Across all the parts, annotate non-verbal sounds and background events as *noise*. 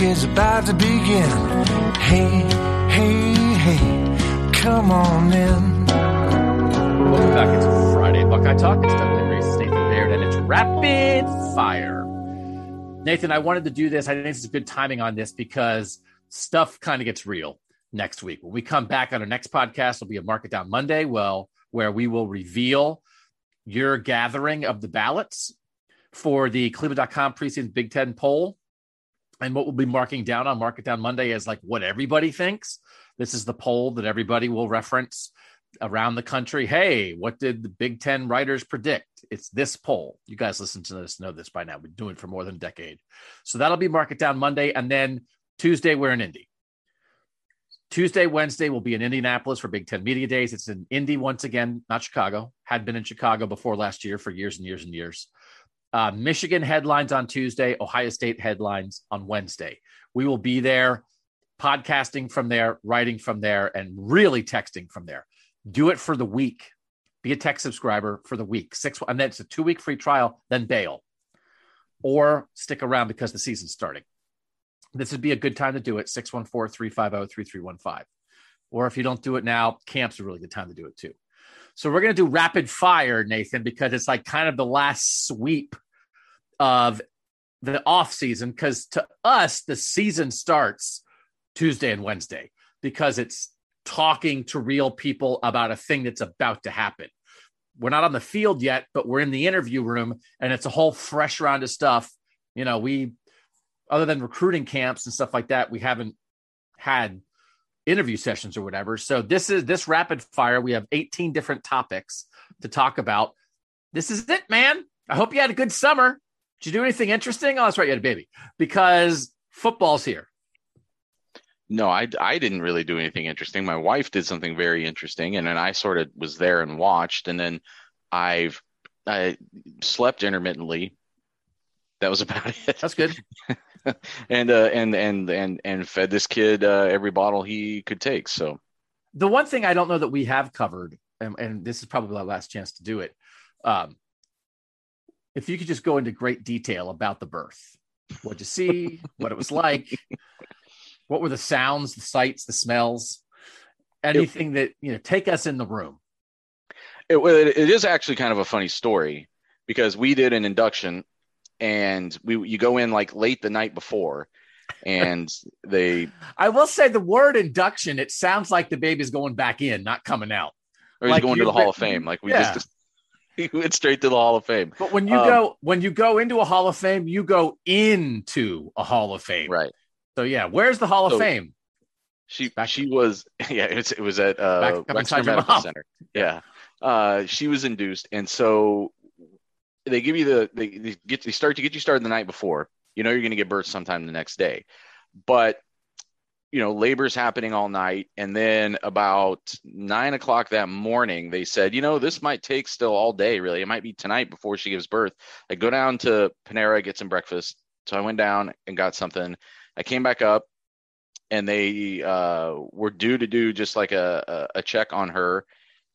Is about to begin. Hey, hey, hey, come on in. Welcome back. It's Friday Buckeye Talk. It's Doug Grace, Nathan Baird, and it's rapid fire. Nathan, I wanted to do this. I think is good timing on this because stuff kind of gets real next week. When we come back on our next podcast, it'll be a Market Down Monday, well, where we will reveal your gathering of the ballots for the Cleveland.com preseason Big Ten poll. And what we'll be marking down on Market Down Monday is like what everybody thinks. This is the poll that everybody will reference around the country. Hey, what did the Big Ten writers predict? It's this poll. You guys listen to this, know this by now. We've been doing it for more than a decade. So that'll be Market Down Monday. And then Tuesday, we're in Indy. Tuesday, Wednesday will be in Indianapolis for Big Ten Media Days. It's in Indy once again, not Chicago. Had been in Chicago before last year for years and years and years. Uh, Michigan headlines on Tuesday, Ohio State headlines on Wednesday. We will be there, podcasting from there, writing from there, and really texting from there. Do it for the week. Be a tech subscriber for the week. Six, and then it's a two week free trial, then bail, or stick around because the season's starting this would be a good time to do it 614-350-3315 or if you don't do it now camp's a really good time to do it too so we're going to do rapid fire nathan because it's like kind of the last sweep of the off season because to us the season starts tuesday and wednesday because it's talking to real people about a thing that's about to happen. We're not on the field yet but we're in the interview room and it's a whole fresh round of stuff. You know we other than recruiting camps and stuff like that, we haven't had interview sessions or whatever. So this is this rapid fire. We have 18 different topics to talk about. This is it, man. I hope you had a good summer. Did you do anything interesting? Oh, that's right, you had a baby because football's here. No, I, I didn't really do anything interesting. My wife did something very interesting, and then I sort of was there and watched, and then I've I slept intermittently. That was about *laughs* it. That's good. *laughs* and uh, and and and and fed this kid uh, every bottle he could take. So the one thing I don't know that we have covered, and, and this is probably our last chance to do it. Um, if you could just go into great detail about the birth, what you see, what it was like, *laughs* what were the sounds, the sights, the smells, anything that you know, take us in the room. It, it is actually kind of a funny story because we did an induction and we you go in like late the night before and *laughs* they I will say the word induction it sounds like the baby's going back in not coming out. Or he's like going to the Hall of Fame. Like we yeah. just *laughs* he went straight to the Hall of Fame. But when you um, go when you go into a Hall of Fame you go into a Hall of Fame. Right. So yeah where's the Hall so of Fame? she back she was *laughs* yeah it, it was at uh Wexner Medical Center. Yeah. Uh she was induced and so they give you the they, they get they start to get you started the night before. You know you're going to get birth sometime the next day, but you know labor's happening all night, and then about nine o'clock that morning they said, you know this might take still all day. Really, it might be tonight before she gives birth. I go down to Panera get some breakfast. So I went down and got something. I came back up, and they uh, were due to do just like a, a, a check on her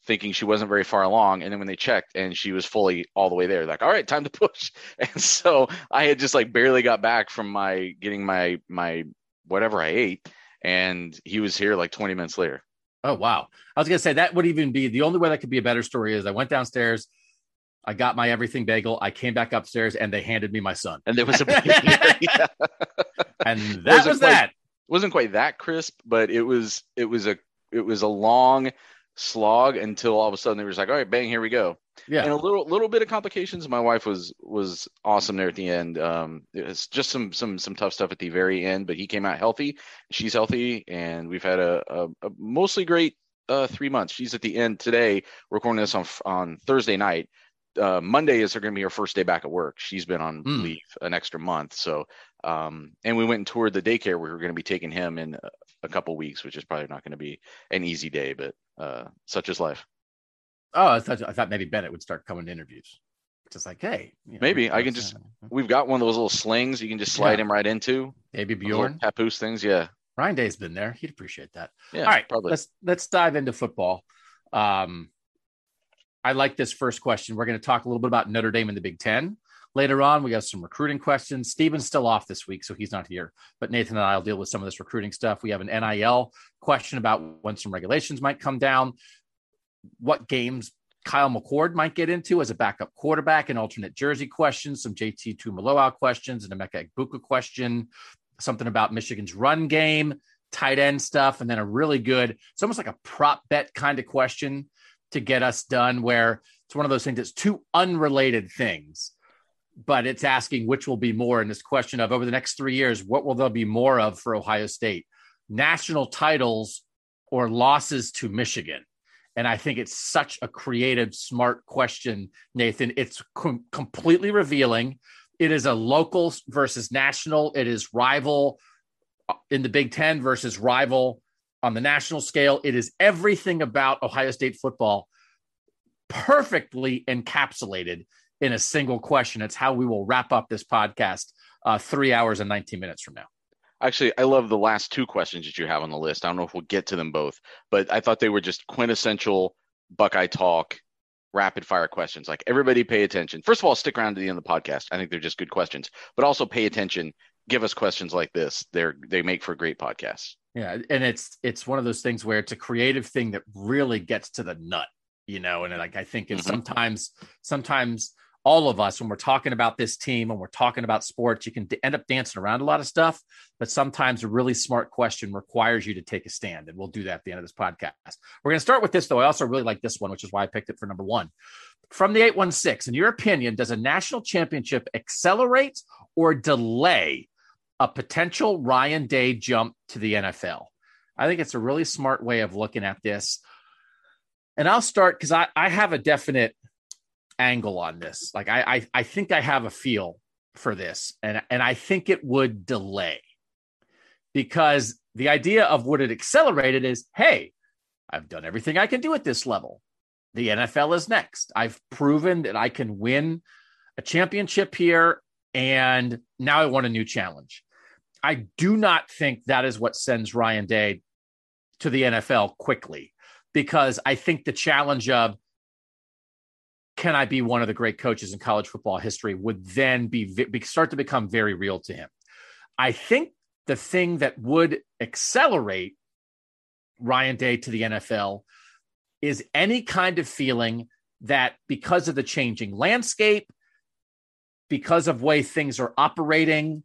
thinking she wasn't very far along. And then when they checked and she was fully all the way there, like, all right, time to push. *laughs* And so I had just like barely got back from my getting my, my, whatever I ate. And he was here like 20 minutes later. Oh, wow. I was going to say that would even be the only way that could be a better story is I went downstairs. I got my everything bagel. I came back upstairs and they handed me my son. And there was a *laughs* *laughs* baby. And that was quite, that. Wasn't quite that crisp, but it was it was a it was a long slog until all of a sudden they were just like, all right, bang, here we go. Yeah. And a little little bit of complications. My wife was was awesome there at the end. Um, it's just some some some tough stuff at the very end, but he came out healthy. She's healthy, and we've had a, a, a mostly great uh, three months. She's at the end today. We're recording this on on Thursday night. Uh, Monday is going to be her first day back at work. She's been on mm. leave an extra month. So, um, and we went and toured the daycare. We were going to be taking him in a, a couple weeks, which is probably not going to be an easy day, but uh, such is life. Oh, I thought, I thought maybe Bennett would start coming to interviews. Just like, hey, you know, maybe I can just. We've got one of those little slings you can just slide yeah. him right into. Baby Bjorn papoose things. Yeah, Ryan Day's been there. He'd appreciate that. Yeah, All right, probably. let's let's dive into football. Um, I like this first question. We're going to talk a little bit about Notre Dame in the Big Ten. Later on, we have some recruiting questions. Steven's still off this week, so he's not here. But Nathan and I will deal with some of this recruiting stuff. We have an NIL question about when some regulations might come down, what games Kyle McCord might get into as a backup quarterback, an alternate jersey question, some JT Tuimoloau questions, and a Emeka Egbuka question, something about Michigan's run game, tight end stuff, and then a really good, it's almost like a prop bet kind of question to get us done where it's one of those things that's two unrelated things but it's asking which will be more in this question of over the next three years what will there be more of for ohio state national titles or losses to michigan and I think it's such a creative, smart question, Nathan. It's com- completely revealing. It is a local versus national. It is rival uh, in the Big Ten versus rival on the national scale. It is everything about Ohio State football perfectly encapsulated in a single question. It's how we will wrap up this podcast uh, three hours and 19 minutes from now. Actually, I love the last two questions that you have on the list. I don't know if we'll get to them both, but I thought they were just quintessential Buckeye talk, rapid fire questions. Like everybody pay attention. First of all, stick around to the end of the podcast. I think they're just good questions, but also pay attention. Give us questions like this. They're they make for great podcasts. Yeah, and it's it's one of those things where it's a creative thing that really gets to the nut, you know. And like I think it's mm-hmm. sometimes sometimes all of us when we're talking about this team and we're talking about sports you can d- end up dancing around a lot of stuff but sometimes a really smart question requires you to take a stand and we'll do that at the end of this podcast. We're going to start with this though. I also really like this one which is why i picked it for number one. From the 816 in your opinion does a national championship accelerate or delay a potential ryan day jump to the nfl i think it's a really smart way of looking at this. And i'll start because I, I have a definite angle on this. Like I, I, I think I have a feel for this, and and I think it would delay because the idea of would it accelerate it is, hey, I've done everything I can do at this level. The NFL is next. I've proven that I can win a championship here, and now I want a new challenge. I do not think that is what sends Ryan Day to the NFL quickly because I think the challenge of can I be one of the great coaches in college football history would then be, be start to become very real to him. I think the thing that would accelerate Ryan Day to the NFL is any kind of feeling that because of the changing landscape, because of way things are operating,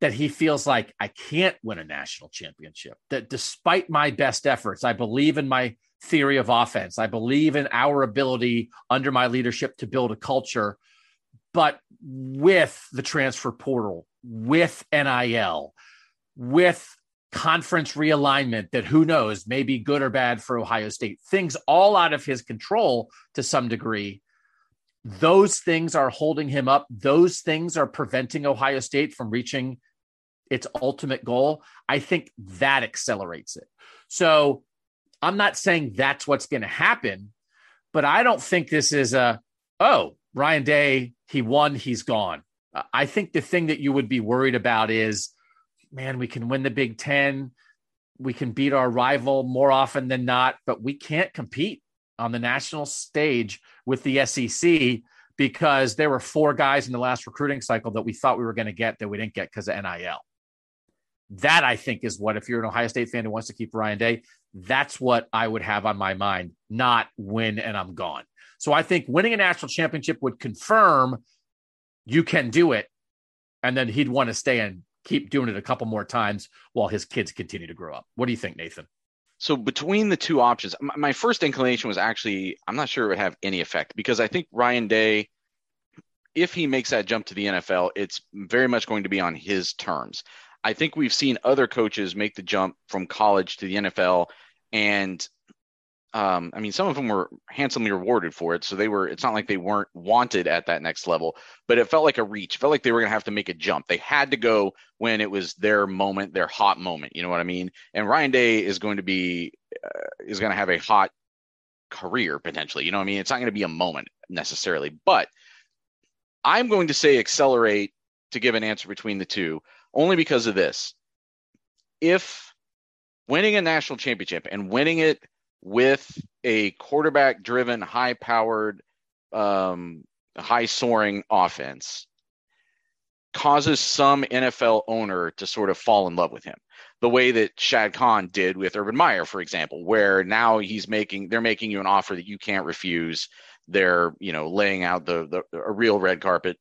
that he feels like I can't win a national championship. That despite my best efforts, I believe in my theory of offense. I believe in our ability under my leadership to build a culture, but with the transfer portal, with NIL, with conference realignment that who knows may be good or bad for Ohio State, things all out of his control to some degree. Those things are holding him up. Those things are preventing Ohio State from reaching its ultimate goal. I think that accelerates it. So I'm not saying that's what's going to happen, but I don't think this is a, oh, Ryan Day, he won, he's gone. I think the thing that you would be worried about is, man, we can win the Big Ten. We can beat our rival more often than not, but we can't compete on the national stage with the SEC because there were four guys in the last recruiting cycle that we thought we were going to get that we didn't get because of NIL. That I think is what, if you're an Ohio State fan who wants to keep Ryan Day, that's what I would have on my mind, not win and I'm gone. So I think winning a national championship would confirm you can do it. And then he'd want to stay and keep doing it a couple more times while his kids continue to grow up. What do you think, Nathan? So between the two options, my first inclination was actually I'm not sure it would have any effect because I think Ryan Day, if he makes that jump to the NFL, it's very much going to be on his terms. I think we've seen other coaches make the jump from college to the NFL, and um, I mean, some of them were handsomely rewarded for it. So they were, it's not like they weren't wanted at that next level, but it felt like a reach. It felt like they were going to have to make a jump. They had to go when it was their moment, their hot moment. You know what I mean? And Ryan Day is going to be, uh, is going to have a hot career potentially. You know what I mean? It's not going to be a moment necessarily, but I'm going to say accelerate to give an answer between the two only because of this. If winning a national championship and winning it with a quarterback driven, high powered, um, high soaring offense causes some NFL owner to sort of fall in love with him. The way that Shad Khan did with Urban Meyer, for example, where now he's making they're making you an offer that you can't refuse. They're, you know, laying out the, the a real red carpet.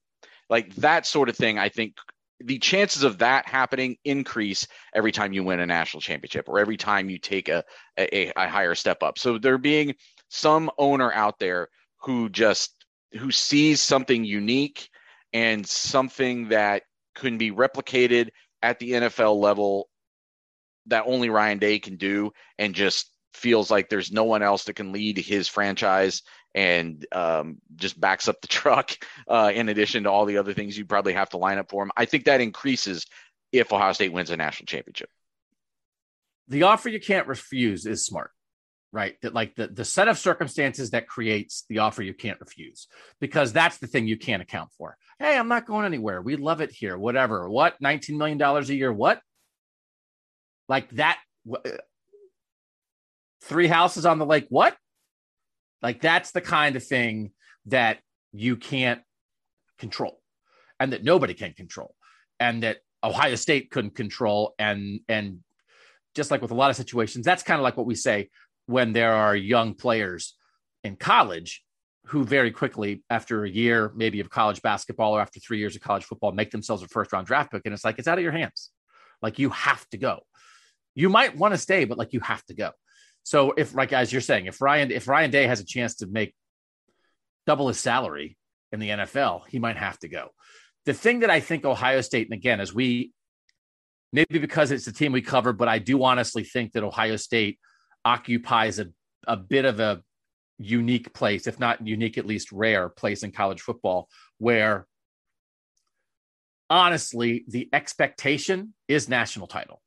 Like that sort of thing, I think the chances of that happening increase every time you win a national championship or every time you take a, a, a higher step up. So there being some owner out there who just who sees something unique and something that can be replicated at the NFL level that only Ryan Day can do and just feels like there's no one else that can lead his franchise and um, just backs up the *laughs* truck uh, in addition to all the other things you probably have to line up for him. I think that increases if Ohio State wins a national championship. The offer you can't refuse is smart, right? That like the, the set of circumstances that creates the offer you can't refuse, because that's the thing you can't account for. Hey, I'm not going anywhere. We love it here. Whatever. What? $19 million a year. What? Like that. Three houses on the lake. What? Like that's the kind of thing that you can't control and that nobody can control and that Ohio State couldn't control. And and just like with a lot of situations that's kind of like what we say when there are young players in college who very quickly after a year maybe of college basketball or after 3 years of college football make themselves a first round draft pick. And it's like it's out of your hands. Like you have to go. You might want to stay but like you have to go so if like as you're saying, if Ryan if Ryan Day has a chance to make double his salary in the NFL, he might have to go. The thing that I think Ohio State, and again, as we maybe because it's the team we cover, but I do honestly think that Ohio State occupies a, a bit of a unique place, if not unique, at least rare place in college football, where honestly the expectation is national title.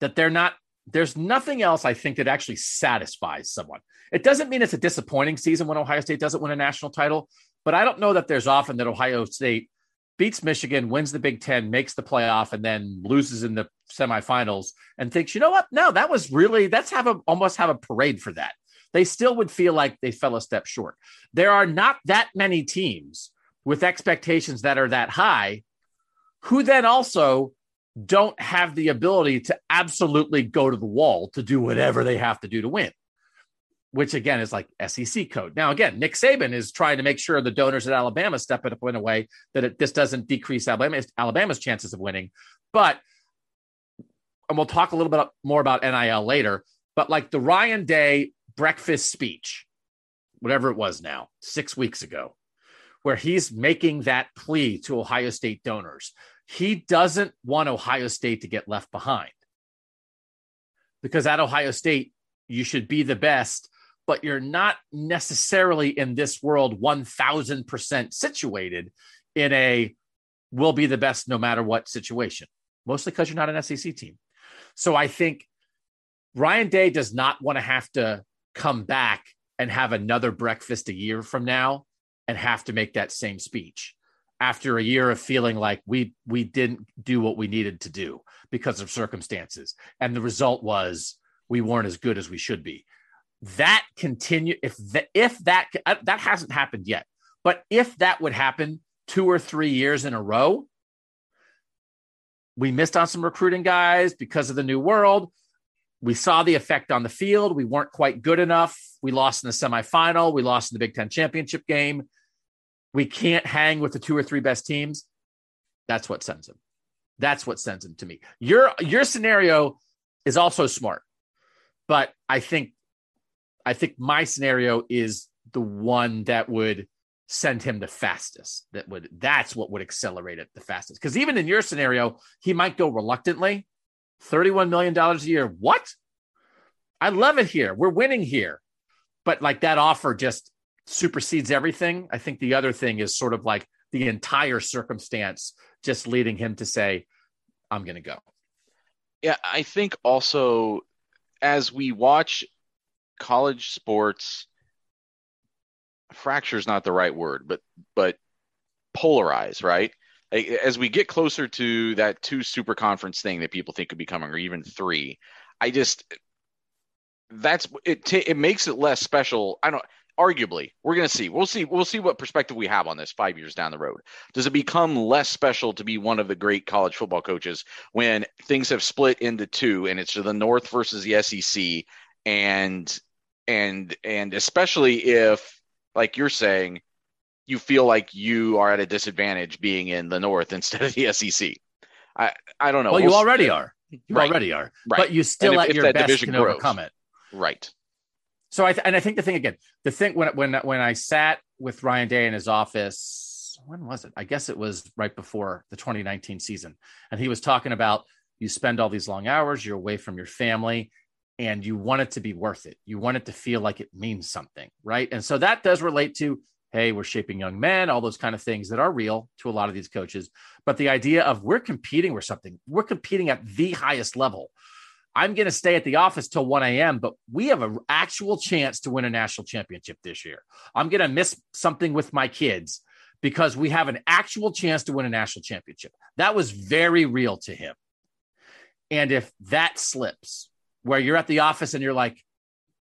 That they're not there's nothing else I think that actually satisfies someone. It doesn't mean it's a disappointing season when Ohio State doesn't win a national title, but I don't know that there's often that Ohio State beats Michigan, wins the Big Ten, makes the playoff, and then loses in the semifinals and thinks, you know what? No, that was really that's have a almost have a parade for that. They still would feel like they fell a step short. There are not that many teams with expectations that are that high who then also don't have the ability to absolutely go to the wall to do whatever they have to do to win, which again is like SEC code. Now, again, Nick Saban is trying to make sure the donors at Alabama step it up in a way that it, this doesn't decrease Alabama's, Alabama's chances of winning. But, and we'll talk a little bit more about NIL later, but like the Ryan Day breakfast speech, whatever it was now, six weeks ago, where he's making that plea to Ohio State donors he doesn't want Ohio State to get left behind because at Ohio State, you should be the best, but you're not necessarily in this world 1000% situated in a will be the best no matter what situation, mostly because you're not an SEC team. So I think Ryan Day does not want to have to come back and have another breakfast a year from now and have to make that same speech after a year of feeling like we we didn't do what we needed to do because of circumstances. And the result was we weren't as good as we should be. That continue if that if that uh, that hasn't happened yet but if that would happen two or three years in a row we missed on some recruiting guys because of the new world. We saw the effect on the field. We weren't quite good enough. We lost in the semifinal. We lost in the big ten championship game we can't hang with the two or three best teams. That's what sends him. That's what sends him to me. Your your scenario is also smart But I think, I think my scenario is the one that would send him the fastest. That would that's what would accelerate it the fastest. Because even in your scenario, he might go reluctantly. $31 million a year. What? I love it here. We're winning here. But like that offer just supersedes everything. I think the other thing is sort of like the entire circumstance just leading him to say, I'm going to go. Yeah, I think also as we watch college sports fracture is not the right word, but but polarize, right? As we get closer to that two super conference thing that people think could be coming, or even three, I just that's it. T- it makes it less special. I don't. Arguably, we're going to see. We'll see. We'll see what perspective we have on this five years down the road. Does it become less special to be one of the great college football coaches when things have split into two, and it's the North versus the SEC, and and and especially if like you're saying, you feel like you are at a disadvantage being in the North *laughs* instead of the SEC. I I don't know. Well, we'll you already are. You right. already are. Right. But you still if, at if your best can grows. overcome it. Right. So I th- and I think the thing again, the thing when when when I sat with Ryan Day in his office, when was it? I guess it was right before the 2019 season, and he was talking about you spend all these long hours, you're away from your family, and you want it to be worth it. You want it to feel like it means something, right? And so that does relate to, hey, we're shaping young men, all those kind of things that are real to a lot of these coaches. But the idea of we're competing with something, we're competing at the highest level. I'm going to stay at the office till 1 a.m., but we have an actual chance to win a national championship this year. I'm going to miss something with my kids because we have an actual chance to win a national championship. That was very real to him. And if that slips, where you're at the office and you're like,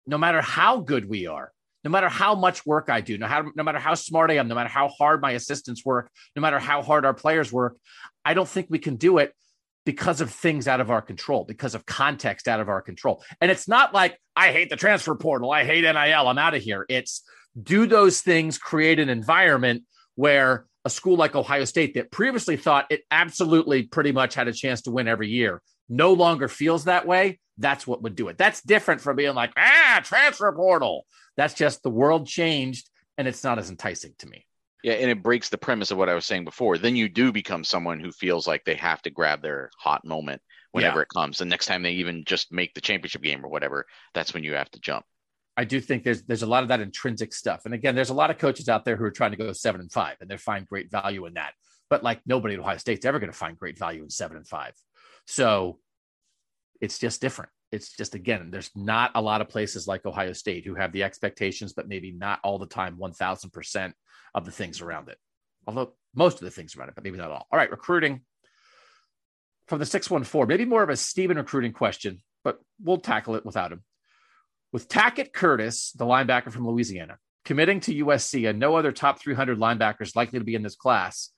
no matter how good we are, no matter how much work I do, no, how, no matter how smart I am, no matter how hard my assistants work, no matter how hard our players work, I don't think we can do it because of things out of our control, because of context out of our control. And it's not like I hate the transfer portal, I hate NIL, I'm out of here. It's do those things create an environment where a school like Ohio State that previously thought it absolutely pretty much had a chance to win every year no longer feels that way, that's what would do it. That's different from being like, ah, transfer portal. That's just the world changed and it's not as enticing to me. Yeah, and it breaks the premise of what I was saying before. Then you do become someone who feels like they have to grab their hot moment whenever yeah. it comes. The next time they even just make the championship game or whatever, that's when you have to jump. I do think there's there's a lot of that intrinsic stuff. And again, there's a lot of coaches out there who are trying to go seven and five and they find great value in that. But like nobody at Ohio State's ever going to find great value in seven and five. So it's just different. It's just, again, there's not a lot of places like Ohio State who have the expectations, but maybe not all the time 1000% of the things around it. Although most of the things around it, but maybe not all. All right, recruiting from the 614, maybe more of a Stephen recruiting question, but we'll tackle it without him. With Tackett Curtis, the linebacker from Louisiana, committing to USC and no other top 300 linebackers likely to be in this class,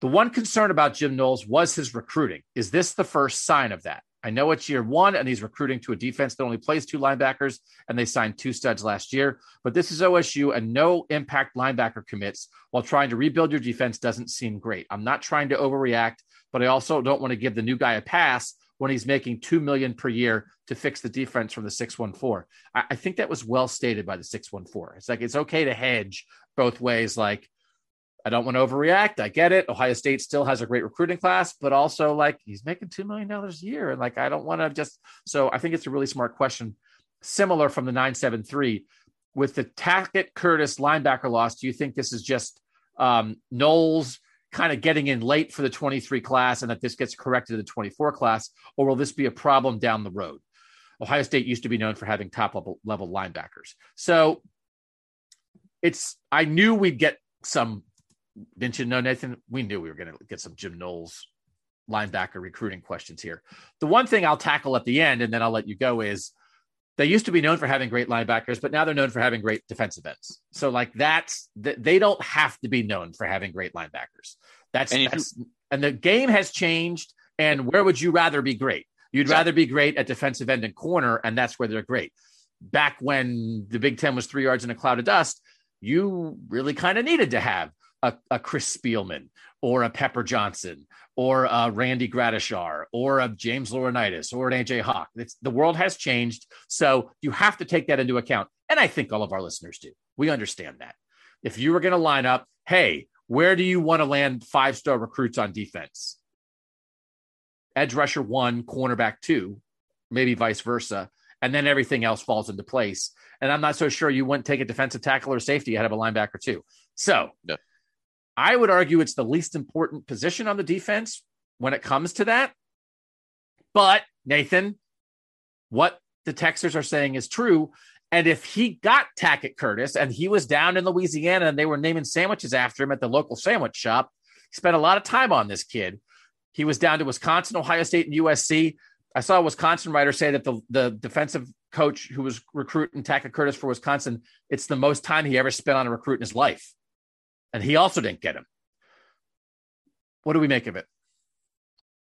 the one concern about Jim Knowles was his recruiting. Is this the first sign of that? I know it's year one, and he's recruiting to a defense that only plays two linebackers, and they signed two studs last year. But this is OSU, and no impact linebacker commits while trying to rebuild your defense doesn't seem great. I'm not trying to overreact, but I also don't want to give the new guy a pass when he's making two million per year to fix the defense from the 614. I, I think that was well stated by the 614. It's like it's okay to hedge both ways, like I don't want to overreact. I get it. Ohio State still has a great recruiting class, but also like he's making $2 million a year. And like, I don't want to just, so I think it's a really smart question. Similar from the 973 with the Tackett Curtis linebacker loss. Do you think this is just um, Knowles kind of getting in late for the 23 class and that this gets corrected to the 24 class? Or will this be a problem down the road? Ohio State used to be known for having top level, level linebackers. So it's, I knew we'd get some didn't you know, Nathan? We knew we were going to get some Jim Knowles linebacker recruiting questions here. The one thing I'll tackle at the end, and then I'll let you go, is they used to be known for having great linebackers, but now they're known for having great defensive ends. So, like, that's they don't have to be known for having great linebackers. That's and, that's, you, and the game has changed. And where would you rather be great? You'd exactly. rather be great at defensive end and corner, and that's where they're great. Back when the Big Ten was three yards in a cloud of dust, you really kind of needed to have a, a Chris Spielman or a Pepper Johnson or a Randy Gradishar or a James Laurinaitis or an AJ Hawk. It's, the world has changed. So you have to take that into account. And I think all of our listeners do. We understand that. If you were going to line up, hey, where do you want to land five star recruits on defense? Edge rusher one, cornerback two, maybe vice versa. And then everything else falls into place. And I'm not so sure you wouldn't take a defensive tackle or safety ahead of a linebacker, too. So no. I would argue it's the least important position on the defense when it comes to that. But Nathan, what the Texers are saying is true. And if he got Tackett Curtis and he was down in Louisiana and they were naming sandwiches after him at the local sandwich shop, he spent a lot of time on this kid. He was down to Wisconsin, Ohio State, and USC. I saw a Wisconsin writer say that the, the defensive coach who was recruiting Tackett Curtis for Wisconsin, it's the most time he ever spent on a recruit in his life. And he also didn't get him. What do we make of it?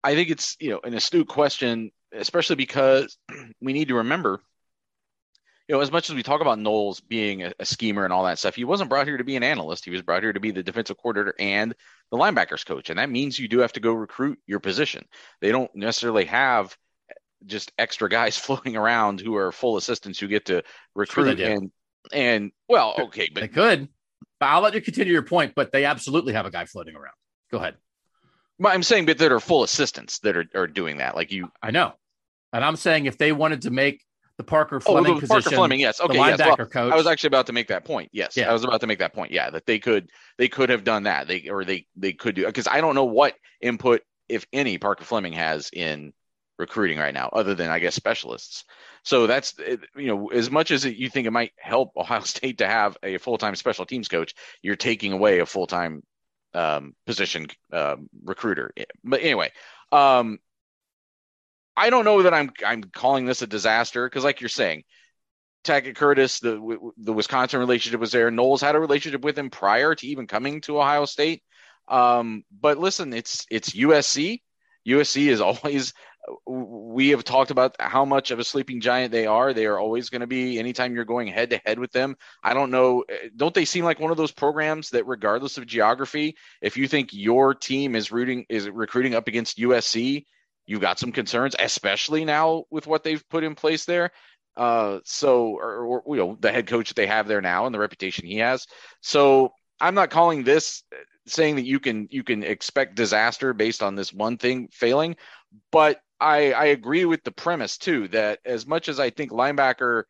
I think it's, you know, an astute question, especially because *clears throat* we need to remember you know, as much as we talk about Knowles being a, a, schemer and all that stuff, he wasn't brought here to be an analyst. He was brought here to be the defensive coordinator and the linebackers coach. And that means you do have to go recruit your position. They don't necessarily have just extra guys *laughs* floating around who are full assistants who get to recruit sure and and well, okay, but they could. But I'll let you continue your point, but they absolutely have a guy floating around. Go ahead. I'm saying, but that are full assistants that are, are doing that. Like you, I know, and I'm saying if they wanted to make the Parker oh, Fleming oh, the Parker Fleming, yes. Okay, yes. Well, coach. I was actually about to make that point. Yes, yeah. I was about to make that point. Yeah, that they could they could have done that. They or they they could do because I don't know what input, if any, Parker Fleming has in recruiting right now, other than I guess specialists. So that's you know as much as you think it might help *laughs* Ohio State to have a full time special teams coach, you're taking away a full time um, position um, recruiter. But anyway, um, I don't know that I'm I'm calling this a disaster because, like you're saying, Tackett Curtis, the the Wisconsin relationship was there. Knowles had a relationship with him prior to even coming to Ohio State. Um, but listen, it's it's USC. USC is *laughs* always. We have talked about how much of a sleeping giant they are. They are always going to be. Anytime you're going head to head with them, I don't know. Don't they seem like one of those programs that, regardless of geography, if you think your team is rooting is recruiting up against USC, you've got some concerns, especially now with what they've put in place there. Uh, so, or, or, you know, the head coach that they have there now and the reputation he has. So, I'm not calling this saying that you can you can expect disaster based on this one thing failing, but I I agree with the premise too that as much as I think linebacker,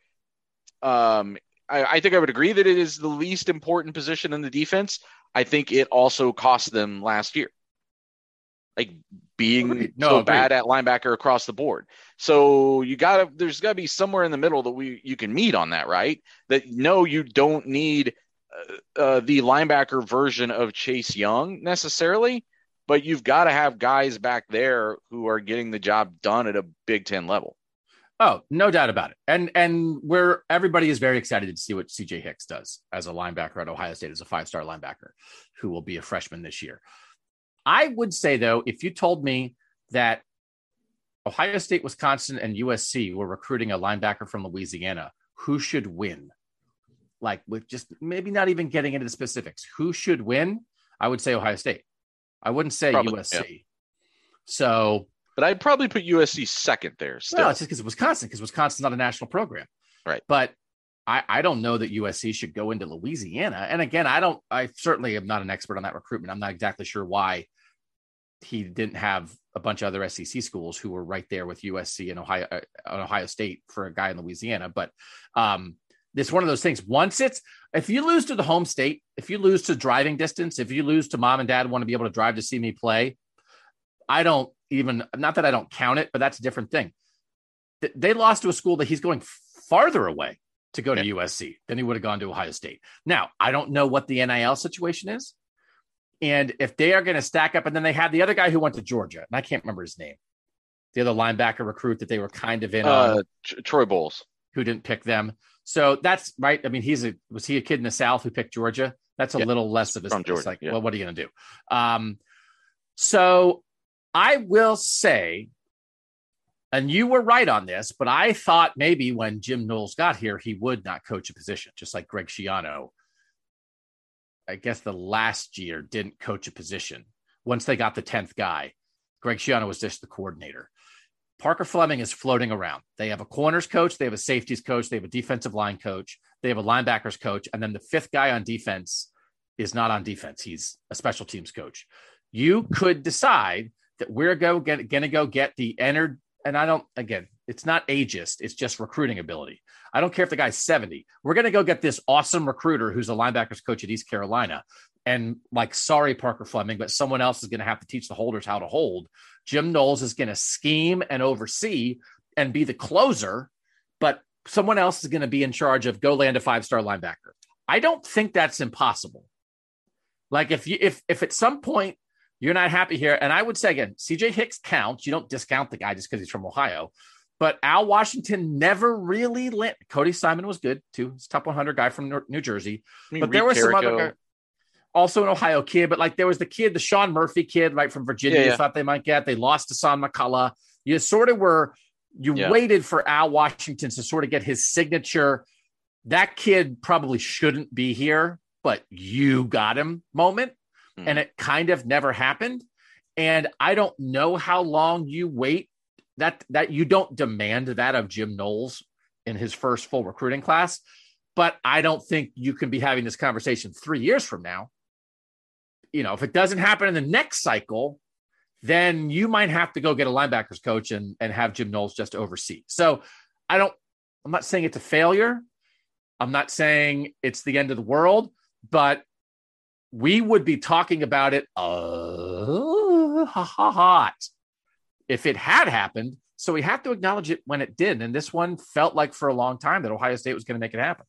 um, I, I think I would agree that it is the least important position in the defense. I think it also cost them last year like being no, so bad at linebacker across the board. So you gotta there's gotta be somewhere in the middle that we you can meet on that, right? That no, you don't need uh, uh, the linebacker version of Chase Young necessarily, but you've got to have guys back there who are getting the job done at a Big Ten level. Oh, no doubt about it. And and where everybody is very excited to see what CJ Hicks does as a linebacker at Ohio State as a five-star linebacker who will be a freshman this year. I would say, though, if you told me that Ohio State, Wisconsin, and USC were recruiting a linebacker from Louisiana, who should win? Like, with just maybe not even getting into the specifics, who should win? I would say Ohio State. I wouldn't say probably, USC. Yeah. So, but I'd probably put USC second there. Still. Well, it's just because Wisconsin, because Wisconsin's not a national program, right? But I, I don't know that USC should go into Louisiana. And again, I don't. I certainly am not an expert on that recruitment. I'm not exactly sure why he didn't have a bunch of other SEC schools who were right there with USC and Ohio, uh, Ohio State for a guy in Louisiana. But um, it's one of those things. Once it's if you lose to the home state, if you lose to driving distance, if you lose to mom and dad want to be able to drive to see me play, I don't even not that I don't count it, but that's a different thing. They lost to a school that he's going farther away to go to yeah. USC than he would have gone to Ohio State. Now, I don't know what the NIL situation is. And if they are going to stack up, and then they had the other guy who went to Georgia, and I can't remember his name, the other linebacker recruit that they were kind of in uh, on, Troy Bowles, who didn't pick them. So that's right. I mean, he's a was he a kid in the South who picked Georgia? That's a yeah, little less of a from Georgia. Like, yeah. well, what are you going to do? Um, so I will say, and you were right on this, but I thought maybe when Jim Knowles got here, he would not coach a position, just like Greg Schiano I guess the last year didn't coach a position once they got the 10th guy. Greg Schiano was just the coordinator. Parker Fleming is floating around. They have a corners coach, they have a safeties coach, they have a defensive line coach, they have a linebackers coach, and then the fifth guy on defense is not on defense. He's a special teams coach. You could decide that we're go get, gonna go get the entered, and I don't again, it's not ageist, it's just recruiting ability. I don't care if the guy's 70. We're gonna go get this awesome recruiter who's a linebackers coach at East Carolina. And like, sorry, Parker Fleming, but someone else is going to have to teach the holders how to hold. Jim Knowles is going to scheme and oversee and be the closer, but someone else is going to be in charge of go land a five star linebacker. I don't think that's impossible. Like if you if if at some point you're not happy here. And I would say again, CJ Hicks counts. You don't discount the guy just because he's from Ohio. But Al Washington never really lit. Cody Simon was good too. He's top 100 guy from New Jersey. I mean, but there were some other guys, also an Ohio kid. But like there was the kid, the Sean Murphy kid, right from Virginia. Yeah, yeah. You thought they might get. They lost to Son McCullough. You sort of were. You yeah. waited for Al Washington to sort of get his signature. That kid probably shouldn't be here, but you got him moment mm. and it kind of never happened. And I don't know how long you wait that that you don't demand that of Jim Knowles in his first full recruiting class, but I don't think you can be having this conversation 3 years from now. You know, if it doesn't happen in the next cycle, then you might have to go get a linebackers coach and and have Jim Knowles just oversee. So, I don't I'm not saying it's a failure. I'm not saying it's the end of the world, but we would be talking about it uh, hot if it had happened. So we have to acknowledge it when it did. And this one felt like for a long time that Ohio State was going to make it happen.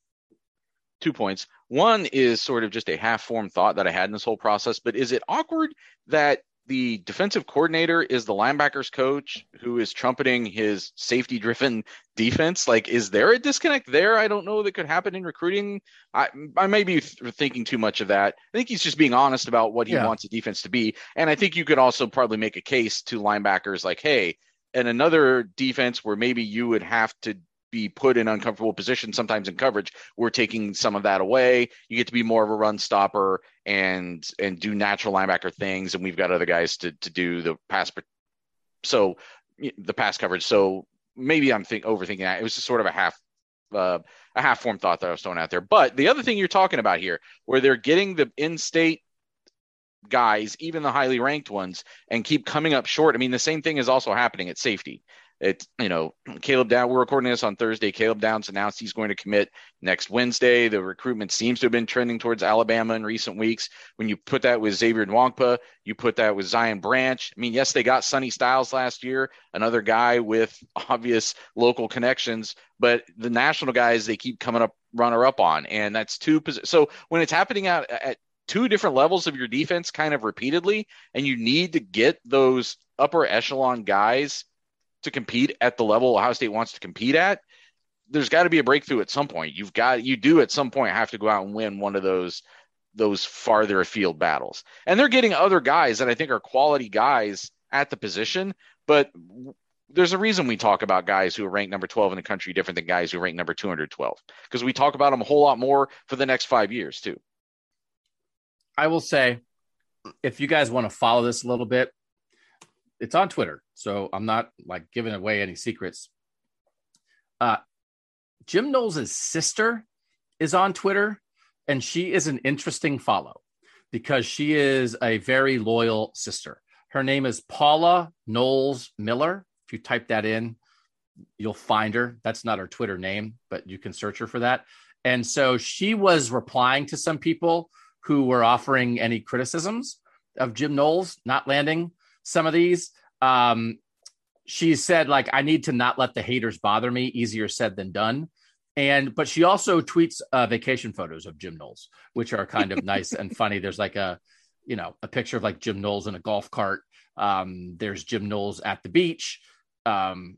Two points. One is sort of just a half formed thought that I had in this whole process, but is it awkward that the defensive coordinator is the linebackers coach who is trumpeting his safety driven *laughs* defense like is there a disconnect there i don't know that could happen in recruiting i i may be thinking too much of that i think he's just being honest about what he yeah. wants a defense to be and i think you could also probably make a case to linebackers like hey and another defense where maybe you would have to be put in uncomfortable positions sometimes in coverage we're taking some of that away. You get to be more of a run stopper and and do natural linebacker things and we've got other guys to to do the pass so the pass coverage. So maybe i'm think overthinking that. It was just sort of a half uh, a half formed thought that i was throwing out there. But the other thing you're talking about here where they're getting the in-state guys even the highly ranked ones and keep coming up short i mean the same thing is also happening at safety it's you know Caleb Down. We're recording this on Thursday. Caleb Downs announced he's going to commit next Wednesday. The recruitment seems to have been trending towards Alabama in recent weeks. When you put that with Xavier Nwankpa, you put that with Zion Branch. I mean, yes, they got Sonny Styles last year, another guy with *laughs* obvious local connections, but the national guys they keep coming up runner up on, and that's two. So when it's happening out at two different levels of your defense, kind of repeatedly, and you need to get those upper echelon guys to compete at the level Ohio State wants to compete at, there's got to be a breakthrough at some point. You've got you do at some point have to go out and win one of those those farther afield battles. And they're getting other guys that I think are quality guys at the position, but there's a reason we talk about guys who are ranked number 12 in the country different than guys who rank number 212 because we talk about them a whole lot more for the next 5 years too. I will say if you guys want to follow this a little bit, it's on Twitter, so I'm not like giving away any secrets. Uh, Jim Knowles' sister is on Twitter, and she is an interesting follow because she is a very loyal sister. Her name is Paula Knowles Miller. If you type that in, you'll find her. That's not her Twitter name, but you can search her for that. And so she was replying to some people who were offering any criticisms of Jim Knowles not landing some of these. Um, she said, like, I need to not let the haters bother me. Easier said than done. And but she also tweets uh, vacation photos of Jim Knowles, which are kind of nice and *laughs* funny. There's like a, you know, a picture of like Jim Knowles in a golf cart. Um, there's Jim Knowles at the beach. Um,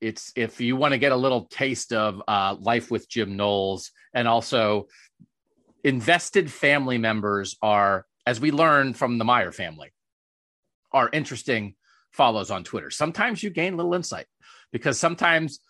it's if you want to get a little taste of uh, life with Jim Knowles, and also invested family members are, as we learned from the Meyer family, are interesting follows on Twitter. Sometimes you gain little insight because sometimes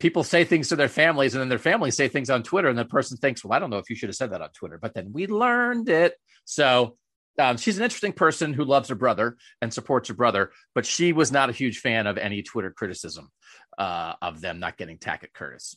people say things to their families and then their families say things on Twitter and the person thinks, well, I don't know if you should have said that on Twitter, but then we learned it. So um, she's an interesting person who loves her brother and supports her brother, but she was not a huge fan of any Twitter criticism uh, of them not getting Tackett Curtis.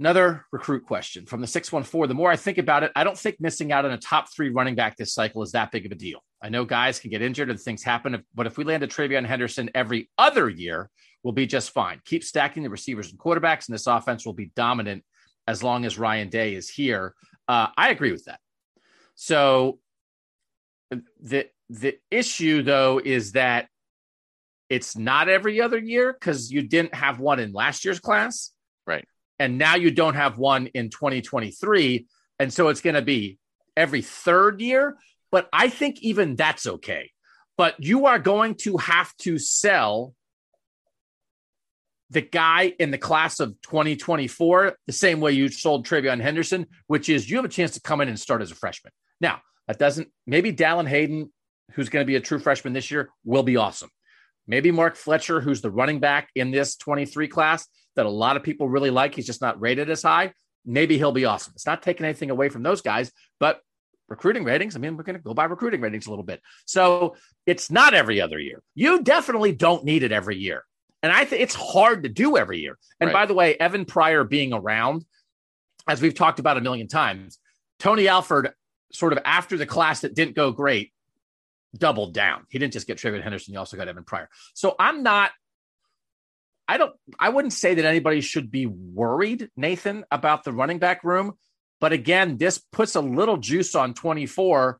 Another recruit question from the 614. The more I think about it, I don't think missing out on a top three running back this cycle is that big of a deal. I know guys can get injured and things happen, but if we land a TreVeyon Henderson every other year, we'll be just fine. Keep stacking the receivers and quarterbacks, and this offense will be dominant as long as Ryan Day is here. Uh, I agree with that. So the the issue though is that it's not every other year because you didn't have one in last year's class. And now you don't have one in 2023 and so it's going to be every third year but i think even that's okay but you are going to have to sell the guy in the class of 2024 the same way you sold TreVeyon Henderson, which is you have a chance to come in and start as a freshman. Now, that doesn't maybe Dallan Hayden, who's going to be a true freshman this year, will be awesome. Maybe Mark Fletcher, who's the running back in this 23 class, that a lot of people really like. He's just not rated as high. Maybe he'll be awesome. It's not taking anything away from those guys, but recruiting ratings, I mean, we're going to go by recruiting ratings a little bit. So it's not every other year. You definitely don't need it every year. And I think it's hard to do every year. And right. by the way, Evan Pryor being around, as we've talked about a million times, Tony Alford, sort of after the class that didn't go great, doubled down. He didn't just get TreVeyon Henderson, he also got Evan Pryor. So I'm not I don't I wouldn't say that anybody should be worried, Nathan, about the running back room. But again, this puts a little juice on 24,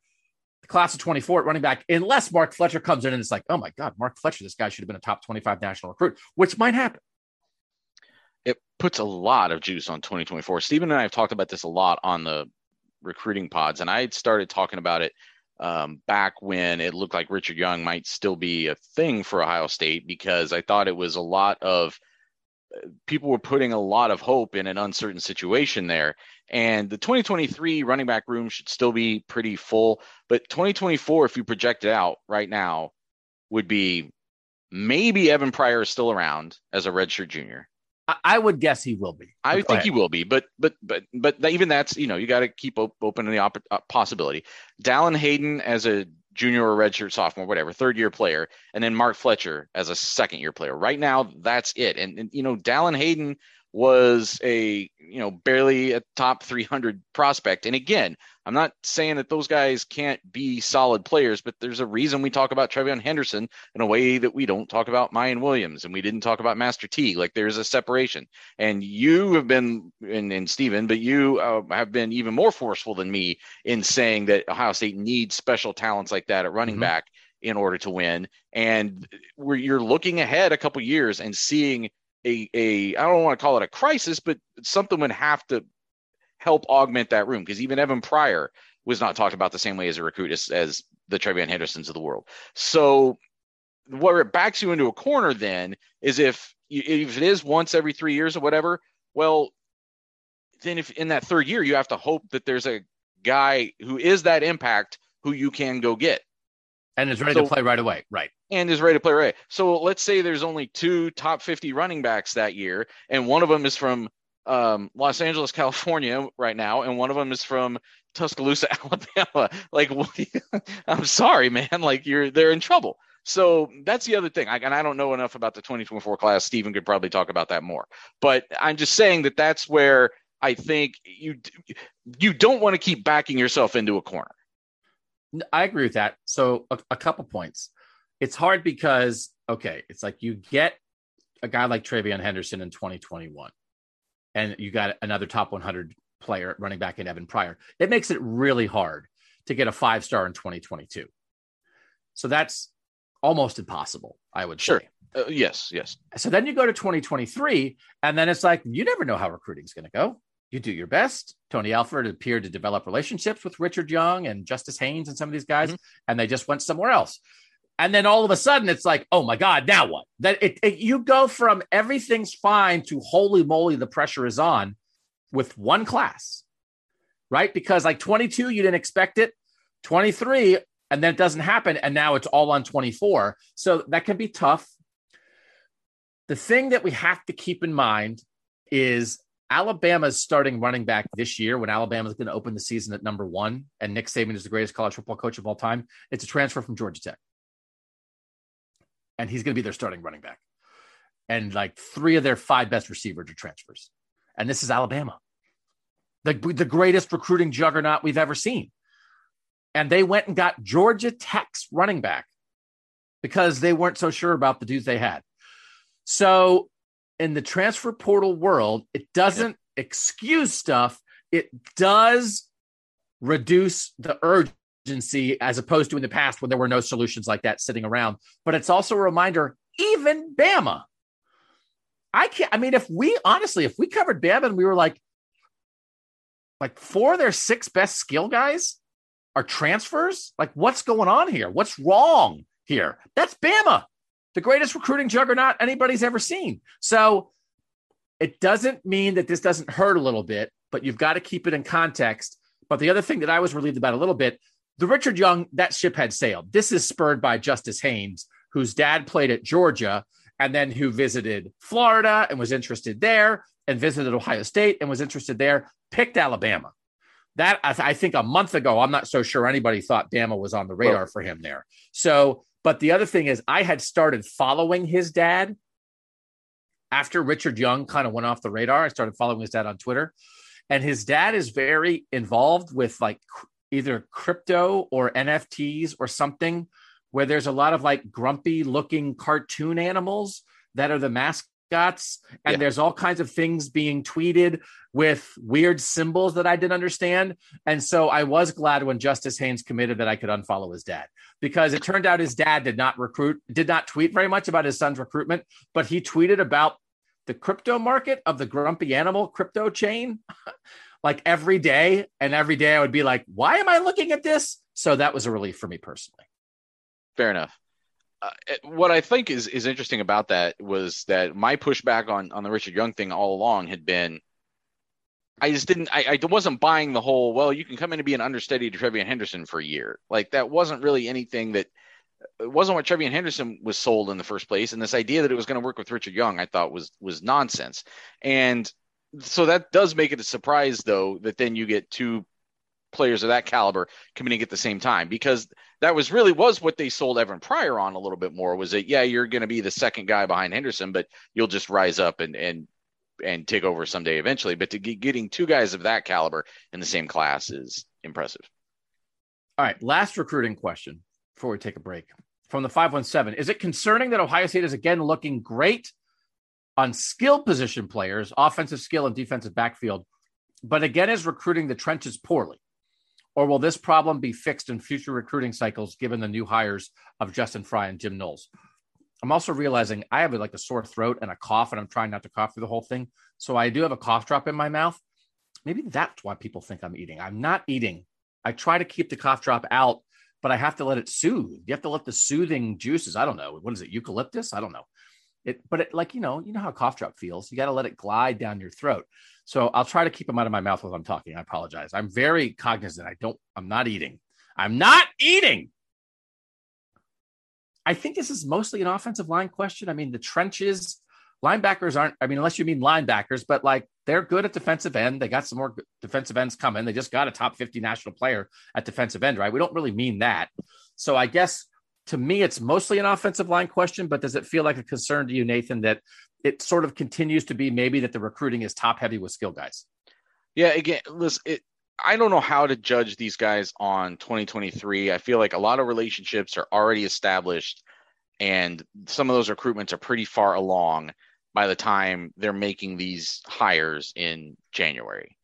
the class of 24 at running back, unless Mark Fletcher comes in and it's like, oh my God, Mark Fletcher, this guy should have been a top 25 national recruit, which might happen. It puts a lot of juice on 2024. Stephen and I have talked about this a lot on the recruiting pods, and I started talking about it um, back when it looked like Richard Young might still be a thing for Ohio State because I thought it was a lot of uh, people were putting a lot of hope in an uncertain situation there. And the 2023 running back room should still be pretty full. But 2024, if you project it out right now, would be maybe Evan Pryor is still around as a redshirt junior. I would guess he will be. I think ahead. he will be, but but but but even that's you know you got to keep op- open to the op- uh, possibility. Dallan Hayden as a junior or redshirt sophomore, whatever, third year player, and then Mark Fletcher as a second year player. Right now, that's it. And, and you know, Dallan Hayden was a you know barely a top 300 prospect. And again i'm not saying that those guys can't be solid players but there's a reason we talk about TreVeyon Henderson in a way that we don't talk about Miyan Williams and we didn't talk about Master Teague Like there's a separation. And you have been and, and Stephen but you uh, have been even more forceful than me in saying that Ohio State needs special talents like that at running mm-hmm. back in order to win. And where you're looking ahead a couple years and seeing a a I don't want to call it a crisis, but something would have to help augment that room because even Evan Pryor was not talked about the same way as a recruit as, as the TreVeyon Hendersons of the world. So where it backs you into a corner then is if if it is once every three years or whatever, well, then if in that third year you have to hope that there's a guy who is that impact who you can go get and is ready so, to play right away. Right. And is ready to play right. So let's say there's only two top 50 running backs that year, and one of them is from um, Los Angeles, *laughs* California, right now, and one of them is from Tuscaloosa, *laughs* Alabama. Like, *laughs* I'm sorry, man. Like, you're they're in trouble. So that's the other thing. I, and I don't know enough about the 2024 class. Stephen could probably talk about that more. But I'm just saying that that's where I think you you don't want to keep backing yourself into a corner. I agree with that. So a, a couple points. It's hard because okay, it's like you get a guy like TreVeyon Henderson in 2021, and you got another top 100 player running back in Evan Pryor. It makes it really hard to get a five star in 2022. So that's almost impossible, I would sure. say. Uh, yes, yes. So then you go to 2023, and then it's like you never know how recruiting is going to go. you do your best. Tony Alford appeared to develop relationships with Richard Young and Justice Haynes and some of these guys, mm-hmm. and they just went somewhere else. And then all of a sudden, it's like, oh my God, now what? That it, it, you go from everything's fine to holy moly, the pressure is on with one class, right? Because like 22, you didn't expect it, 23, and then it doesn't happen, and now it's all on 24. So that can be tough. The thing that we have to keep in mind is Alabama's starting running back this year when Alabama's going to open the season at number one, and Nick Saban is the greatest college football coach of all time. It's a transfer from Georgia Tech. And he's going to be their starting running back. And like three of their five best receivers are transfers. And this is Alabama, the, the greatest recruiting juggernaut we've ever seen. And they went and got Georgia Tech's running back because they weren't so sure about the dudes they had. So in the transfer portal world, it doesn't excuse stuff. It does reduce the urgency as opposed to in the past when there were no solutions like that sitting around. But it's also a reminder, even Bama. I can't, I mean, if we honestly, if we covered Bama and we were like, like four of their six best skill guys are transfers, like what's going on here? What's wrong here? That's Bama the greatest recruiting juggernaut anybody's ever seen. So it doesn't mean that this doesn't hurt a little bit, but you've got to keep it in context. But the other thing that I was relieved about a little bit, the Richard Young, that ship had sailed. This is spurred by Justice Haynes, whose dad played at Georgia and then who visited Florida and was interested there and visited Ohio State and was interested there, picked Alabama. That I, th- I think a month ago, I'm not so sure anybody thought Bama was on the radar for him there. So but the other thing is, I had started following his dad after Richard Young kind of went off the radar. I started following his dad on Twitter, and his dad is very involved with like either crypto or NFTs or something where there's a lot of like grumpy looking cartoon animals that are the mascots and yeah. there's all kinds of things being tweeted with weird symbols that I didn't understand. And so I was glad when Justice Haynes committed that I could unfollow his dad because it turned out his dad did not recruit, did not tweet very much about his son's recruitment, but he tweeted about the crypto market of the grumpy animal crypto chain *laughs* like every day. And every day I would be like, why am I looking at this? So that was a relief for me personally. Fair enough. Uh, what I think is is interesting about that was that my pushback on on the Richard Young thing all along had been I just didn't. I, I wasn't buying the whole. Well, you can come in and be an understudy to TreVeyon Henderson for a year. Like that wasn't really anything that. It wasn't what TreVeyon Henderson was sold in the first place, and this idea that it was going to work with Richard Young, I thought was was nonsense. And so that does make it a surprise, though, that then you get two players of that caliber committing at the same time, because that was really was what they sold Evan Pryor on a little bit more. Was that yeah, you're going to be the second guy behind Henderson, but you'll just rise up and and and take over someday eventually. But to get, getting two guys of that caliber in the same class is impressive. All right, last recruiting question before we take a break from the 517. Is it concerning that Ohio State is again looking great on skill position players, offensive skill and defensive backfield, but again is recruiting the trenches poorly? Or will this problem be fixed in future recruiting cycles given the new hires of Justin Frye and Jim Knowles? I'm also realizing I have like a sore throat and a cough, and I'm trying not to cough through the whole thing. So I do have a cough drop in my mouth. Maybe that's why people think I'm eating. I'm not eating. I try to keep the cough drop out, but I have to let it soothe. You have to let the soothing juices. I don't know. What is it? Eucalyptus? I don't know. It, but it, like you know, you know how cough drop feels. You got to let it glide down your throat. So I'll try to keep them out of my mouth while I'm talking. I apologize. I'm very cognizant. I don't. I'm not eating. I'm not eating. I think this is mostly an offensive line question. I mean, the trenches, linebackers aren't, I mean, unless you mean linebackers, but like they're good at defensive end. They got some more defensive ends coming. They just got a top 50 national player at defensive end, right? We don't really mean that. So I guess to me, it's mostly an offensive line question, but does it feel like a concern to you, Nathan, that it sort of continues to be maybe that the recruiting is top heavy with skill guys? Yeah, again, listen, it, I don't know how to judge these guys on 2023. I feel like a lot of relationships are already established, and some of those recruitments are pretty far along by the time they're making these hires in January,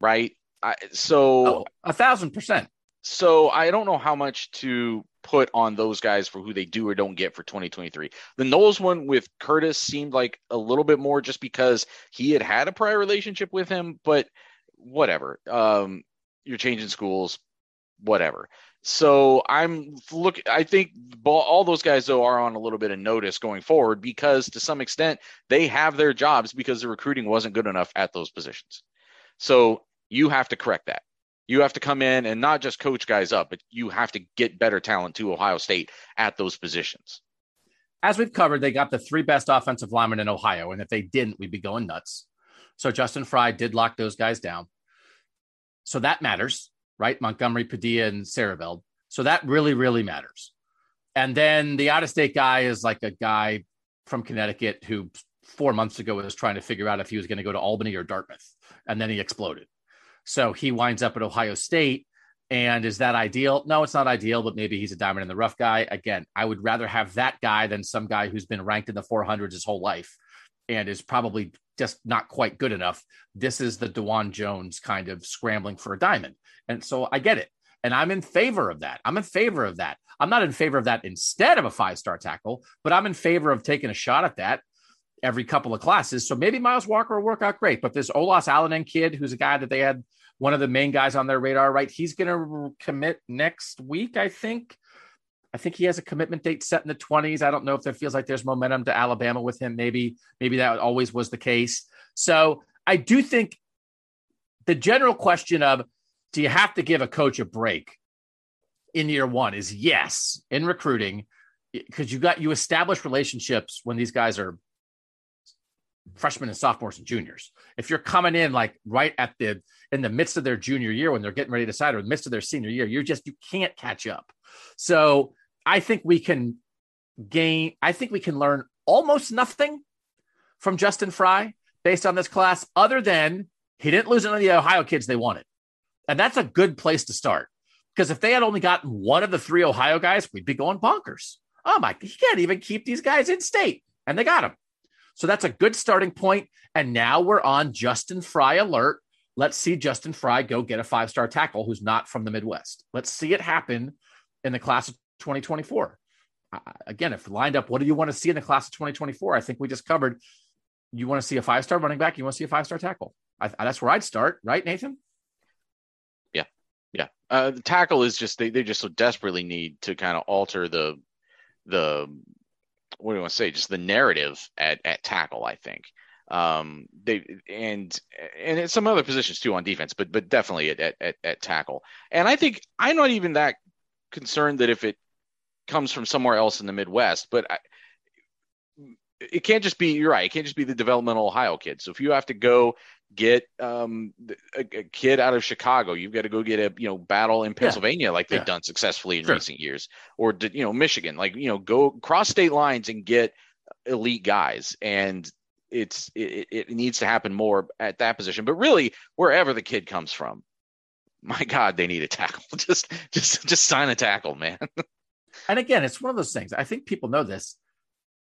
right? I, so oh, a thousand percent. So I don't know how much to put on those guys for who they do or don't get for 2023. The Knowles one with Curtis seemed like a little bit more just because he had had a prior relationship with him, but whatever. Um, you're changing schools, whatever. So I'm look. I think all those guys though are on a little bit of notice going forward because to some extent they have their jobs because the recruiting wasn't good enough at those positions. So you have to correct that. You have to come in and not just coach guys up, but you have to get better talent to Ohio State at those positions. As we've covered, they got the three best offensive linemen in Ohio. And if they didn't, we'd be going nuts. So Justin Frye did lock those guys down. So that matters, right? Montgomery, Padilla, and Siereveld. So that really, really matters. And then the out of state guy is like a guy from Connecticut who four months ago was trying to figure out if he was going to go to Albany or Dartmouth. And then he exploded. So he winds up at Ohio State. And is that ideal? No, it's not ideal, but maybe he's a diamond in the rough guy. Again, I would rather have that guy than some guy who's been ranked in the 400s his whole life and is probably just not quite good enough. This is the Dawand Jones kind of scrambling for a diamond. And so I get it. And I'm in favor of that. I'm in favor of that. I'm not in favor of that instead of a five star tackle, but I'm in favor of taking a shot at that every couple of classes. So maybe Miles Walker will work out great. But this Olaus Alinen kid, who's a guy that they had one of the main guys on their radar, right? He's going to commit next week, I think. I think he has a commitment date set in the 20s. I don't know if there feels like there's momentum to Alabama with him. Maybe, maybe that always was the case. So I do think the general question of do you have to give a coach a break in year one is yes in recruiting because you got you establish relationships when these guys are freshmen and sophomores and juniors. If you're coming in like right at the in the midst of their junior year when they're getting ready to decide or the midst of their senior year, you're just you can't catch up. So I think we can gain, I think we can learn almost nothing from Justin Frye based on this class, other than he didn't lose any of the Ohio kids they wanted. And that's a good place to start. Because if they had only gotten one of the three Ohio guys, we'd be going bonkers. Oh my, he can't even keep these guys in state. And they got him. So that's a good starting point. And now we're on Justin Frye alert. Let's see Justin Frye go get a five star tackle who's not from the Midwest. Let's see it happen in the class of 2024. Uh, again, if lined up, what do you want to see in the class of 2024? I think we just covered. You want to see a five star running back. You want to see a five star tackle. I, that's where I'd start, right, Nathan? Yeah, yeah. Uh, the tackle is just they, they just so desperately need to kind of alter the the what do you want to say? Just the narrative at, at tackle, I think. Um, they and and at some other positions too on defense, but but definitely at, at, at tackle. And I think I'm not even that concerned that if it comes from somewhere else in the Midwest, but I, it can't just be you're right it can't just be the developmental ohio kid. So if you have to go get um, a, a, kid out of chicago you've got to go get a you know battle in pennsylvania yeah. like they've yeah. done successfully in sure. recent years. Or you know michigan like you know go cross state lines and get elite guys. And it's it, it needs to happen more at that position. But really wherever the kid comes from my god they need a tackle. *laughs* Just just just sign a tackle man. *laughs* And again it's one of those things. I think people know this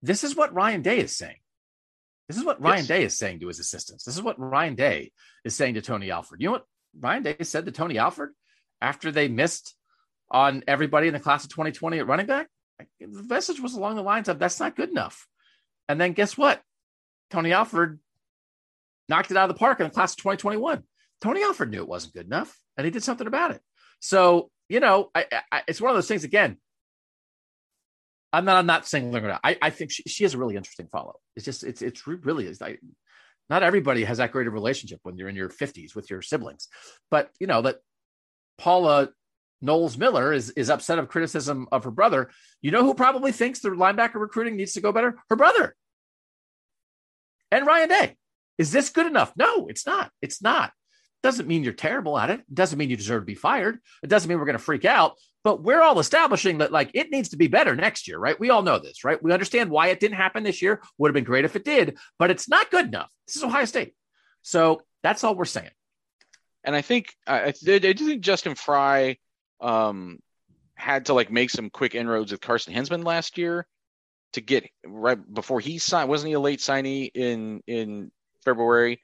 this is what Ryan Day is saying. This is what Ryan yes. Day is saying to his assistants. This is what Ryan Day is saying to Tony Alford. You know what Ryan Day said to Tony Alford after they missed on everybody in the class of 2020 at running back? The message was along the lines of that's not good enough. And then guess what? Tony Alford knocked it out of the park in the class of 2021. Tony Alford knew it wasn't good enough and he did something about it. So, you know, I, I, it's one of those things again. I'm not. I'm not her out. I, I think she, she has a really interesting follow. It's just. It's. It's really is. I, not everybody has that great a relationship when you're in your 50s with your siblings, but you know that Paula Knowles Miller is is upset of criticism of her brother. You know who probably thinks the linebacker recruiting needs to go better? Her brother and Ryan Day. Is this good enough? No, it's not. It's not. Doesn't mean you're terrible at it. Doesn't mean you deserve to be fired. It doesn't mean we're going to freak out. But we're all establishing that like it needs to be better next year, right? We all know this, right? We understand why it didn't happen this year. Would have been great if it did, but it's not good enough. This is Ohio State. So that's all we're saying. And I think I, I think Justin Frye um, had to like make some quick inroads with Carson Hinzman last year to get right before he signed. Wasn't he a late signee in in February?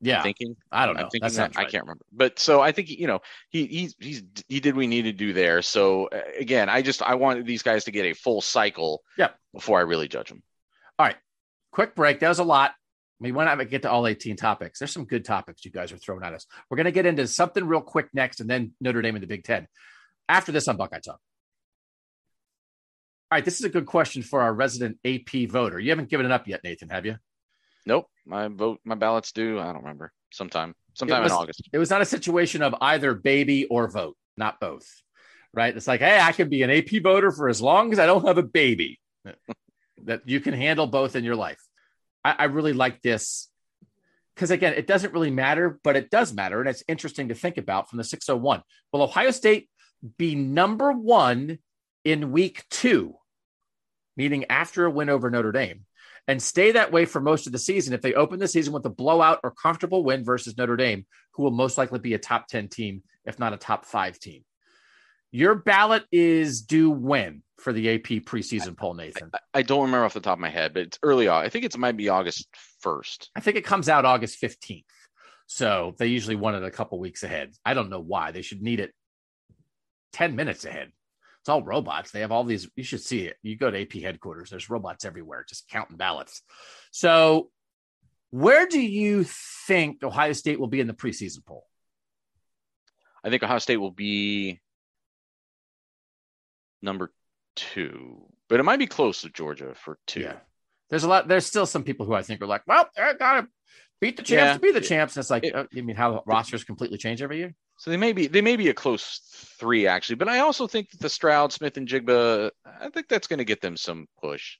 Yeah, I'm thinking I don't know. I'm thinking that, right. I can't remember, but so I think you know he he's he's he did what he needed to do there. So uh, again, I just I wanted these guys to get a full cycle. Yeah. Before I really judge them. All right, quick break. That was a lot. We want to get to all 18 topics. There's some good topics you guys are throwing at us. We're going to get into something real quick next, and then Notre Dame and the Big Ten. After this on Buckeye Talk. All right, this is a good question for our resident AP voter. You haven't given it up yet, Nathan, have you? Nope. My vote, my ballots due. I don't remember. Sometime, sometime was, in August. It was not a situation of either baby or vote, not both. Right? It's like, hey, I can be an AP voter for as long as I don't have a baby. *laughs* that you can handle both in your life. I, I really like this because again, it doesn't really matter, but it does matter, and it's interesting to think about from the 601. Will Ohio State be number one in week two, meaning after a win over Notre Dame, and stay that way for most of the season if they open the season with a blowout or comfortable win versus Notre Dame, who will most likely be a top 10 team, if not a top five team. Your ballot is due when for the AP preseason poll, Nathan? I, I, don't remember off the top of my head, but it's early. I think it might be August 1st. I think it comes out August 15th. So they usually want it a couple weeks ahead. I don't know why. They should need it 10 minutes ahead. It's all robots. They have all these. You should see it. You go to AP headquarters, there's robots everywhere just counting ballots. So, where do you think Ohio State will be in the preseason poll? I think Ohio State will be number two, but it might be close to Georgia for two. Yeah. There's a lot. There's still some people who I think are like, well, I gotta beat the champs yeah. to be the champs. And it's like, it, uh, you mean how rosters completely change every year? So they may be they may be a close three actually, but I also think that the Stroud, Smith, and Njigba, I think that's going to get them some push.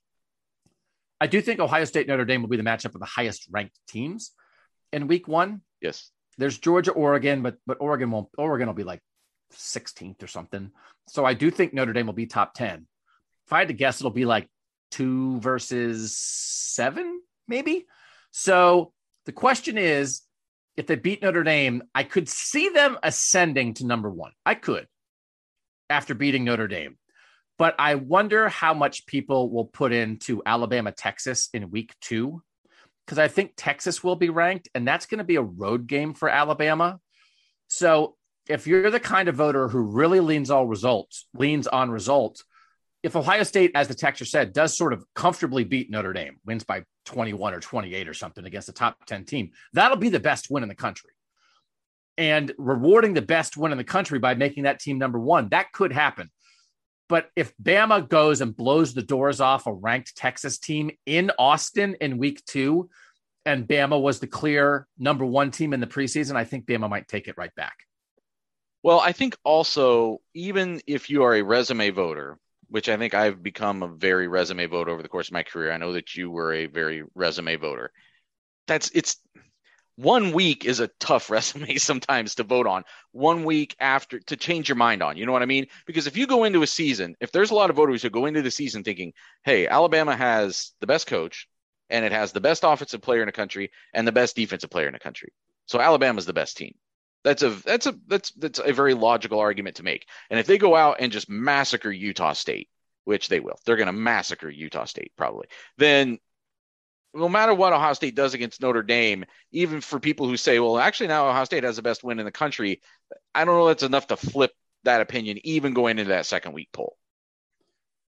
I do think Ohio State Notre Dame will be the matchup of the highest ranked teams in Week One. Yes, there's Georgia, Oregon, but but Oregon won't. Oregon will be like 16th or something. So I do think Notre Dame will be top 10. If I had to guess, it'll be like two versus seven, maybe. So the question is if they beat Notre Dame, I could see them ascending to number one. I could after beating Notre Dame. But I wonder how much people will put into Alabama, Texas in week two, because I think Texas will be ranked, and that's going to be a road game for Alabama. So if you're the kind of voter who really leans all results, leans on results, if Ohio State, as the texture said, does sort of comfortably beat Notre Dame, wins by 21 or 28 or something against a top 10 team, that'll be the best win in the country. And rewarding the best win in the country by making that team number one, that could happen. But if Bama goes and blows the doors off a ranked Texas team in Austin in week two, and Bama was the clear number one team in the preseason, I think Bama might take it right back. Well, I think also, even if you are a resume voter, which I think I've become a very resume voter over the course of my career. I know that you were a very resume voter. That's it's one week is a tough *laughs* resume sometimes to vote on. One week after to change your mind on. You know what I mean? Because if you go into a season, if there's a lot of voters who go into the season thinking, "Hey, Alabama has the best coach and it has the best offensive player in the country and the best defensive player in the country." So Alabama's the best team. That's a that's a that's that's a very logical argument to make. And if they go out and just massacre Utah State, which they will, they're going to massacre Utah State probably. Then no matter what Ohio State does against Notre Dame, even for people who say, well, actually now Ohio State has the best win in the country, I don't know that's enough to flip that opinion even going into that second week poll.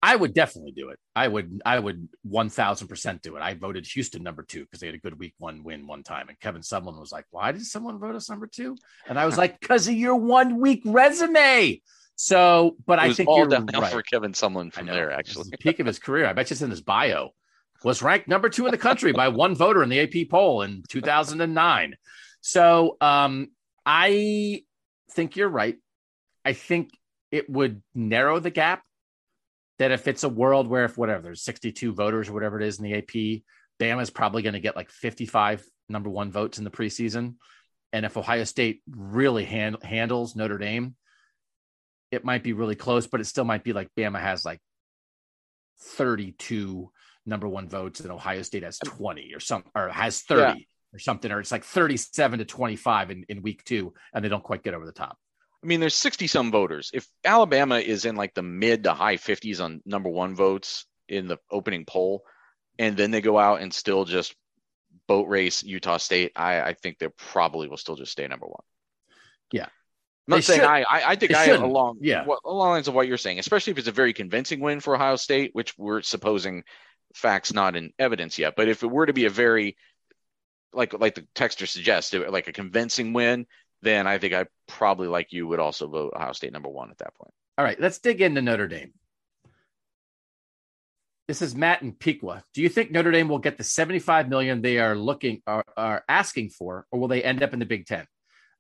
I would definitely do it. I would, I would 1000% do it. I voted Houston number two because they had a good week one win one time. And Kevin Sumlin was like, why did someone vote us number two? And I was like, because of your one week resume. So, but I think all you're downhill right. for Kevin Sumlin from there, actually. The peak of his career. I bet you it's in his bio. Was ranked number two in the country by one voter in the AP poll in 2009. So um, I think you're right. I think it would narrow the gap that if it's a world where if whatever there's 62 voters or whatever it is in the AP, Bama is probably going to get like 55 number one votes in the preseason. And if Ohio State really hand, handles Notre Dame, it might be really close, but it still might be like Bama has like 32 number one votes and Ohio State has 20 or some or has 30 yeah. or something, or it's like 37 to 25 in, in week two, and they don't quite get over the top. I mean, there's 60 some voters. If Alabama is in like the mid to high 50s on number one votes in the opening poll, and then they go out and still just boat race Utah State. I, I think they probably will still just stay number one. Yeah. I'm not They saying should- I, I, I think they I shouldn't. along Yeah. what, along lines of what you're saying, especially if it's a very convincing win for Ohio State, which we're supposing facts not in evidence yet. But if it were to be a very like like the texter suggests, it like a convincing win, then I think I probably like you would also vote Ohio State number one at that point. All right, let's dig into Notre Dame. This is Matt and Piqua. Do you think Notre Dame will get the 75 million they are looking are, are asking for, or will they end up in the Big Ten?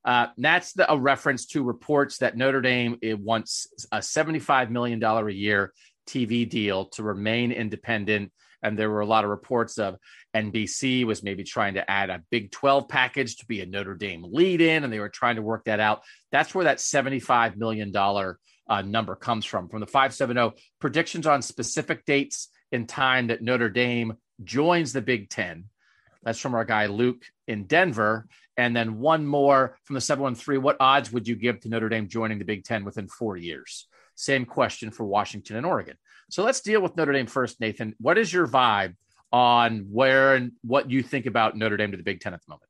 Uh, that's the, a reference to reports that Notre Dame wants a 75 million dollar a year TV deal to remain independent. And there were a lot of reports of NBC was maybe trying to add a Big 12 package to be a Notre Dame lead in, and they were trying to work that out. That's where that $75 million uh, number comes from. From the 570 predictions on specific dates in time that Notre Dame joins the Big Ten. That's from our guy Luke in Denver. And then one more from the 713. What odds would you give to Notre Dame joining the Big Ten within four years? Same question for Washington and Oregon. So let's deal with Notre Dame first, Nathan. What is your vibe on where and what you think about Notre Dame to the Big Ten at the moment?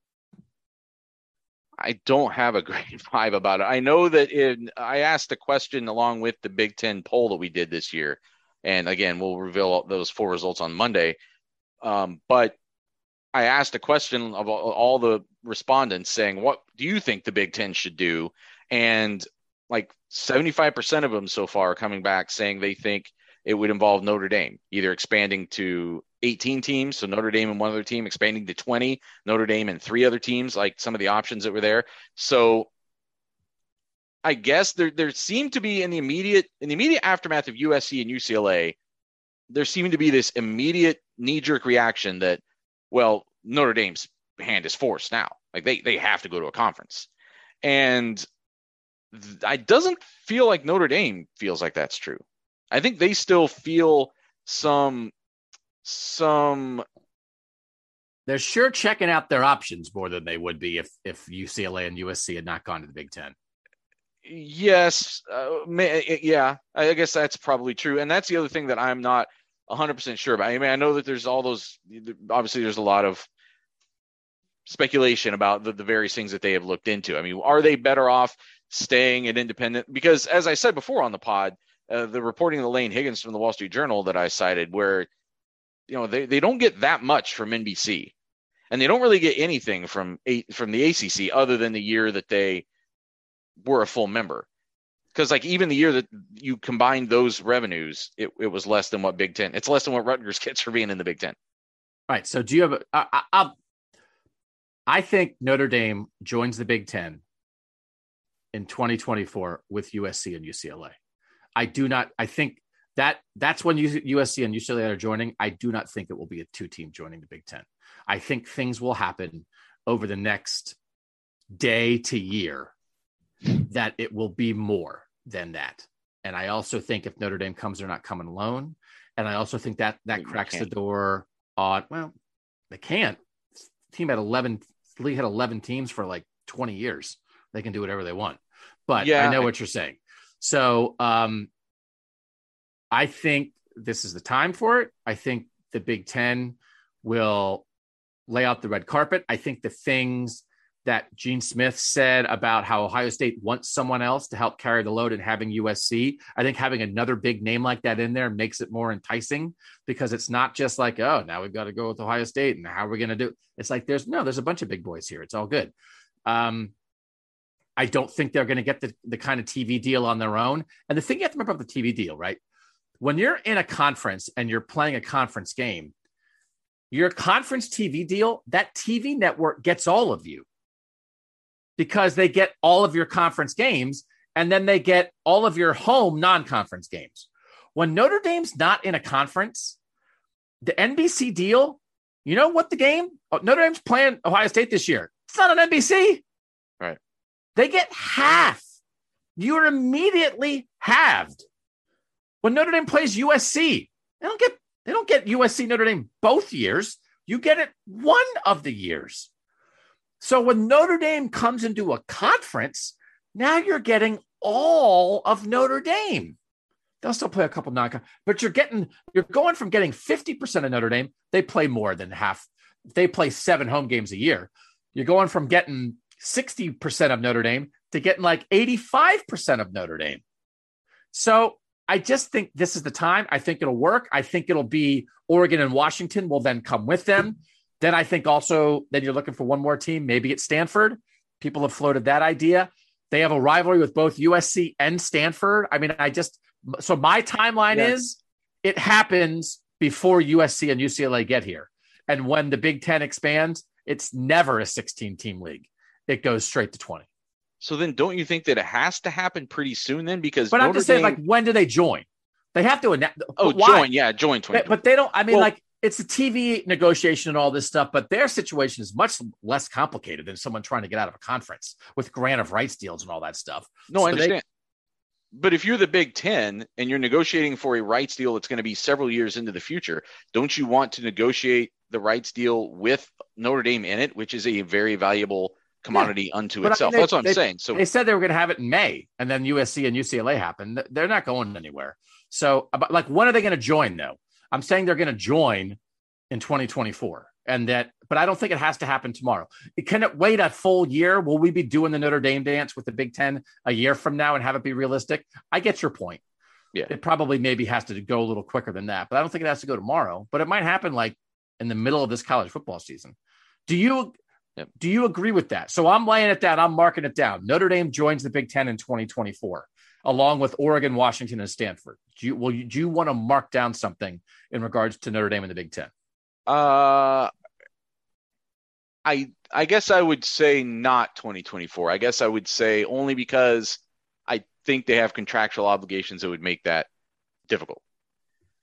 I don't have a *laughs* great vibe about it. I know that in I asked a question along with the Big Ten poll that we did this year, and again we'll reveal those four results on Monday. Um, but I asked a question of all, the respondents saying, "What do you think the Big Ten should do?" And like seventy-five percent of them so far are coming back saying they think it would involve Notre Dame either expanding to 18 teams, so Notre Dame and one other team expanding to 20, Notre Dame and three other teams, like some of the options that were there. So I guess there there seemed to be in the immediate in the immediate aftermath of USC and UCLA, there seemed to be this immediate knee jerk reaction that, well, Notre Dame's hand is forced now. Like they they have to go to a conference, and I doesn't feel like Notre Dame feels like that's true. I think they still feel some some They're sure checking out their options more than they would be if if UCLA and USC had not gone to the Big Ten. Yes, uh, may, yeah, I guess that's probably true, and that's the other thing that I'm not 100% sure about. I mean, I know that there's all those. Obviously, there's a lot of speculation about the, the various things that they have looked into. I mean, are they better off staying at independent? Because as I said before on the pod, uh, the reporting of Laine Higgins from the Wall Street Journal that I cited, where you know they, they don't get that much from NBC, and they don't really get anything from a, from the ACC other than the year that they were a full member. Because like even the year that you combined those revenues, it, it was less than what Big Ten. It's less than what Rutgers *laughs* gets for being in the Big Ten. Right. So do you have? A, I, I, I think Notre Dame joins the Big Ten in 2024 with USC and UCLA. I do not. I think that that's when USC and UCLA are joining. I do not think it will be a two team joining the Big Ten. I think things will happen over the next day to year that it will be more than that. And I also think if Notre Dame comes, they're not coming alone. And I also think that that cracks the door on. Well, they can't. Team had eleven. League had eleven teams for like twenty years. They can do whatever they want. But Yeah, I know what you're saying. So um, I think this is the time for it. I think the Big Ten will lay out the red carpet. I think the things that Gene Smith said about how Ohio State wants someone else to help carry the load and having USC, I think having another big name like that in there makes it more enticing because it's not just like, oh, now we've got to go with Ohio State and how are we going to do it? It's like there's no, there's a bunch of big boys here. It's all good. Um, I don't think they're going to get the, the kind of TV deal on their own. And the thing you have to remember about the TV deal, right? When you're in a conference and you're playing a conference game, your conference TV deal, that TV network gets all of you because they get all of your conference games and then they get all of your home non conference games. When Notre Dame's not in a conference, the NBC deal, you know what the game? Oh, Notre Dame's playing Ohio State this year. It's not on NBC. They get half. You're immediately halved. When Notre Dame plays USC, they don't get they don't get USC Notre Dame both years. You get it one of the years. So when Notre Dame comes into a conference, now you're getting all of Notre Dame. They'll still play a couple non but you're getting you're going from getting 50% of Notre Dame. They play more than half they play seven home games a year. You're going from getting 60% of Notre Dame to getting like 85% of Notre Dame. So I just think this is the time. I think it'll work. I think it'll be Oregon and Washington will then come with them. Then I think also then you're looking for one more team. Maybe it's Stanford. People have floated that idea. They have a rivalry with both USC and Stanford. I mean, I just so my timeline yeah. is it happens before USC and UCLA get here. And when the Big Ten expands, it's never a 16 team league. It goes straight to 20. So then don't you think that it has to happen pretty soon then? Because But Notre I'm just Dame... saying, like, when do they join? They have to announce. Oh, why? join. Yeah, join 20. But they don't, I mean, well, like, it's a TV negotiation and all this stuff, but their situation is much less complicated than someone trying to get out of a conference with grant of rights deals and all that stuff. No, so I understand. They, but if you're the Big Ten and you're negotiating for a rights deal that's going to be several years into the future, don't you want to negotiate the rights deal with Notre Dame in it, which is a very valuable commodity yeah. unto but itself? I mean, they, that's what I'm saying. So they said they were going to have it in May, and then USC and UCLA happened. They're not going anywhere. So, like, when are they going to join? Though I'm saying they're going to join in 2024 and that but i don't think it has to happen tomorrow can it wait a full year will we be doing the notre dame dance with the big ten a year from now and have it be realistic i get your point yeah it probably maybe has to go a little quicker than that but i don't think it has to go tomorrow but it might happen like in the middle of this college football season do you yep. do you agree with that so i'm laying it down i'm marking it down notre dame joins the big ten in 2024 along with oregon washington and stanford do you will you, do you want to mark down something in regards to notre dame in the big ten uh, I I guess I would say not 2024. I guess I would say only because I think they have contractual obligations that would make that difficult.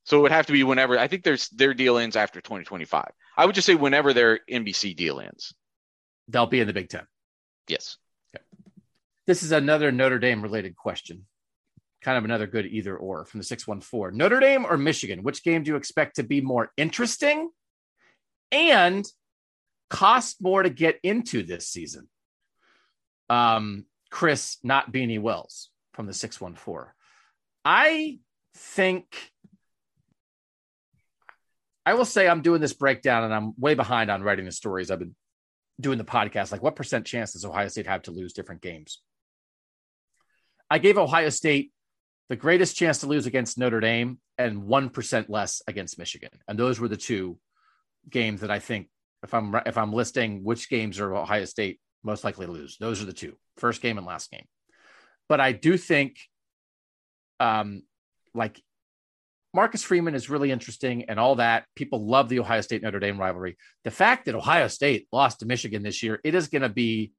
So it would have to be whenever I think there's their deal ends after 2025. I would just say whenever their NBC deal ends. They'll be in the Big Ten. Yes. Okay. This is another Notre Dame related question. Kind of another good either or from the 614. Notre Dame or Michigan? Which game do you expect to be more interesting and cost more to get into this season. Um, Chris, not Beanie Wells from the 614. I think I will say I'm doing this breakdown and I'm way behind on writing the stories. I've been doing the podcast. Like, what percent chance does Ohio State have to lose different games? I gave Ohio State the greatest chance to lose against Notre Dame and 1% less against Michigan. And those were the two games that I think if I'm if I'm listing which games are Ohio State most likely to lose, those are the two first game and last game. But I do think, um, like Marcus Freeman is really interesting and all that. People love the Ohio State Notre Dame rivalry. The fact that Ohio State lost to Michigan this year, it is going to be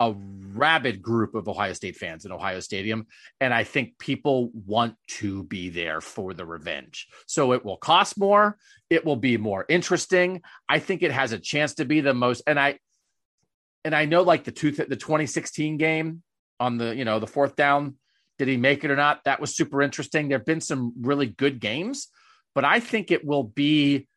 a rabid group of Ohio State fans in Ohio Stadium. And I think people want to be there for the revenge. So it will cost more. It will be more interesting. I think it has a chance to be the most. And I, and I know like the two, the 2016 game on the, you know, the fourth down, did he make it or not? That was super interesting. There have been some really good games, but I think it will be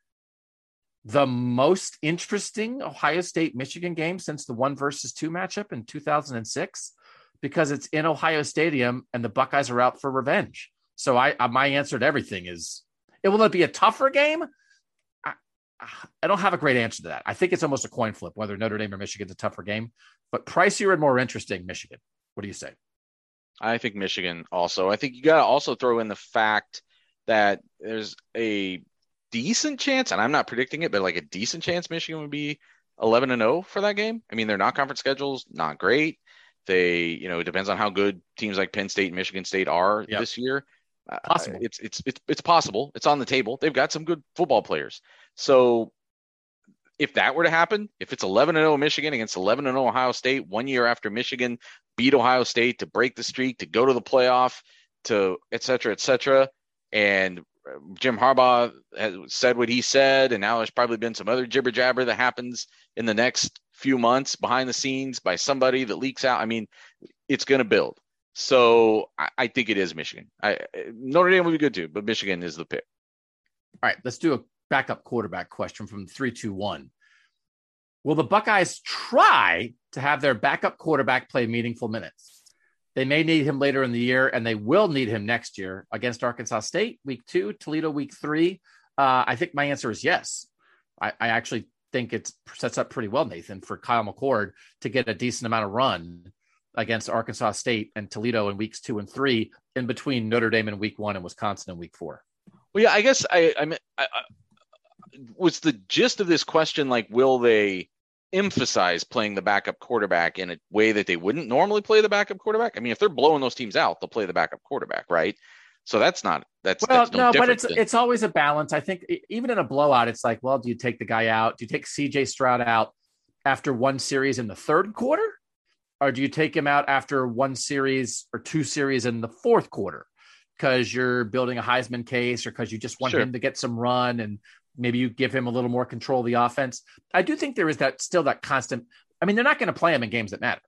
the most interesting Ohio State Michigan game since the one versus two matchup in 2006 because it's in Ohio Stadium and the Buckeyes are out for revenge. So I uh, my answer to everything is it will it be a tougher game? I, I don't have a great answer to that. I think it's almost a coin flip whether Notre Dame or Michigan's a tougher game, but pricier and more interesting Michigan. What do you say? I think Michigan also. I think you got to also throw in the fact that there's a decent chance, and I'm not predicting it, but like a decent chance Michigan would be 11 and 0 for that game. I mean, their non-conference schedules not great. They, you know, it depends on how good teams like Penn State and Michigan State are yep. this year. Possible. Uh, it's, it's it's it's possible. It's on the table. They've got some good football players. So if that were to happen, if it's 11 and 0 Michigan against 11 and 0 Ohio State, one year after Michigan beat Ohio State to break the streak, to go to the playoff, to et cetera, et cetera, and Jim Harbaugh has said what he said, and now there's probably been some other jibber jabber that happens in the next few months behind the scenes by somebody that leaks out. I mean, it's going to build. So I, I, think it is Michigan. I, Notre Dame would be good too, but Michigan is the pick. All right, let's do a backup quarterback question from three two one. Will the Buckeyes try to have their backup quarterback play meaningful minutes? They may need him later in the year, and they will need him next year against Arkansas State, week two, Toledo, week three. Uh, I think my answer is yes. I, I actually think it sets up pretty well, Nathan, for Kyle McCord to get a decent amount of run against Arkansas State and Toledo in weeks two and three, in between Notre Dame in week one and Wisconsin in week four. Well, yeah, I guess I, I mean, I, was the gist of this question like, will they emphasize playing the backup quarterback in a way that they wouldn't normally play the backup quarterback? I mean, if they're blowing those teams out, they'll play the backup quarterback, right? So that's not that's well, that's no, no but it's than... it's always a balance. I think even in a blowout, it's like, well, do you take the guy out? Do you take C.J. Stroud out after one series in the third quarter, or do you take him out after one series or two series in the fourth quarter? Because you're building a Heisman case, or because you just want sure. him to get some run, and maybe you give him a little more control of the offense. I do think there is that still that constant. I mean, they're not going to play him in games that matter,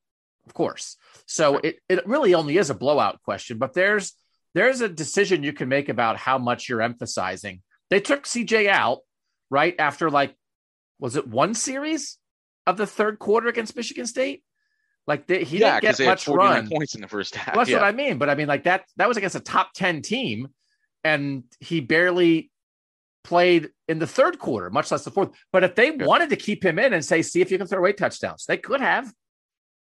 of course. So it it really only is a blowout question, but there's there's a decision you can make about how much you're emphasizing. They took CJ out right after like, was it one series of the third quarter against Michigan State? Like they, he yeah, didn't get much run points in the first half. Well, that's yeah. what I mean. But I mean, like that that was against a top ten team, and he barely played in the third quarter, much less the fourth. But if they yeah. wanted to keep him in and say, see if you can throw away touchdowns, they could have.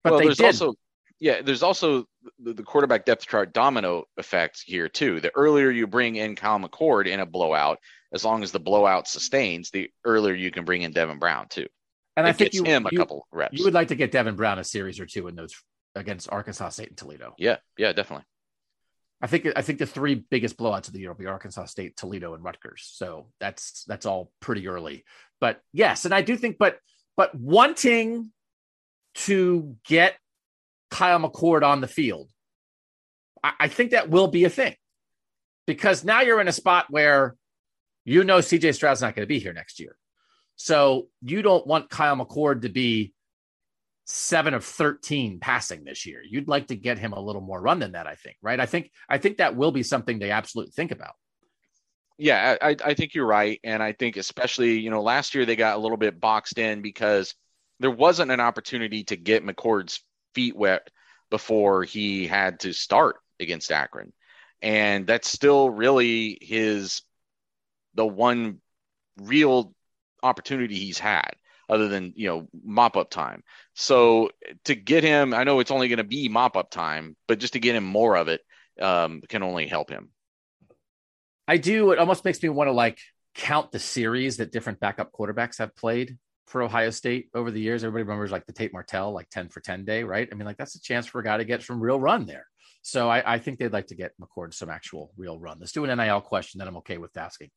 But well, they there's did. also yeah, there's also the, the, quarterback depth chart domino effect here too. The earlier you bring in Kyle McCord in a blowout, as long as the blowout sustains, the earlier you can bring in Devin Brown too. And it I think you, him a you, couple reps. You would like to get Devin Brown a series or two in those against Arkansas State and Toledo. Yeah, yeah, definitely. I think I think the three biggest blowouts of the year will be Arkansas State, Toledo, and Rutgers. So that's that's all pretty early. But yes, and I do think, but but wanting to get Kyle McCord on the field. I, I think that will be a thing because now you're in a spot where you know CJ Stroud's not going to be here next year. So you don't want Kyle McCord to be seven of 13 passing this year. You'd like to get him a little more run than that, I think, right? I think I think that will be something they absolutely think about. Yeah, I, I think you're right. And I think especially, you know, last year they got a little bit boxed in because there wasn't an opportunity to get McCord's feet wet before he had to start against Akron. And that's still really his the one real opportunity he's had other than, you know, mop up time. So to get him, I know it's only going to be mop up time, but just to get him more of it um, can only help him. I do. It almost makes me want to like count the series that different backup quarterbacks have played for Ohio State over the years. Everybody remembers like the Tate Martell, like 10 for 10 day, right? I mean, like that's a chance for a guy to get some real run there. So I, I think they'd like to get McCord some actual real run. Let's do an NIL question that I'm okay with asking.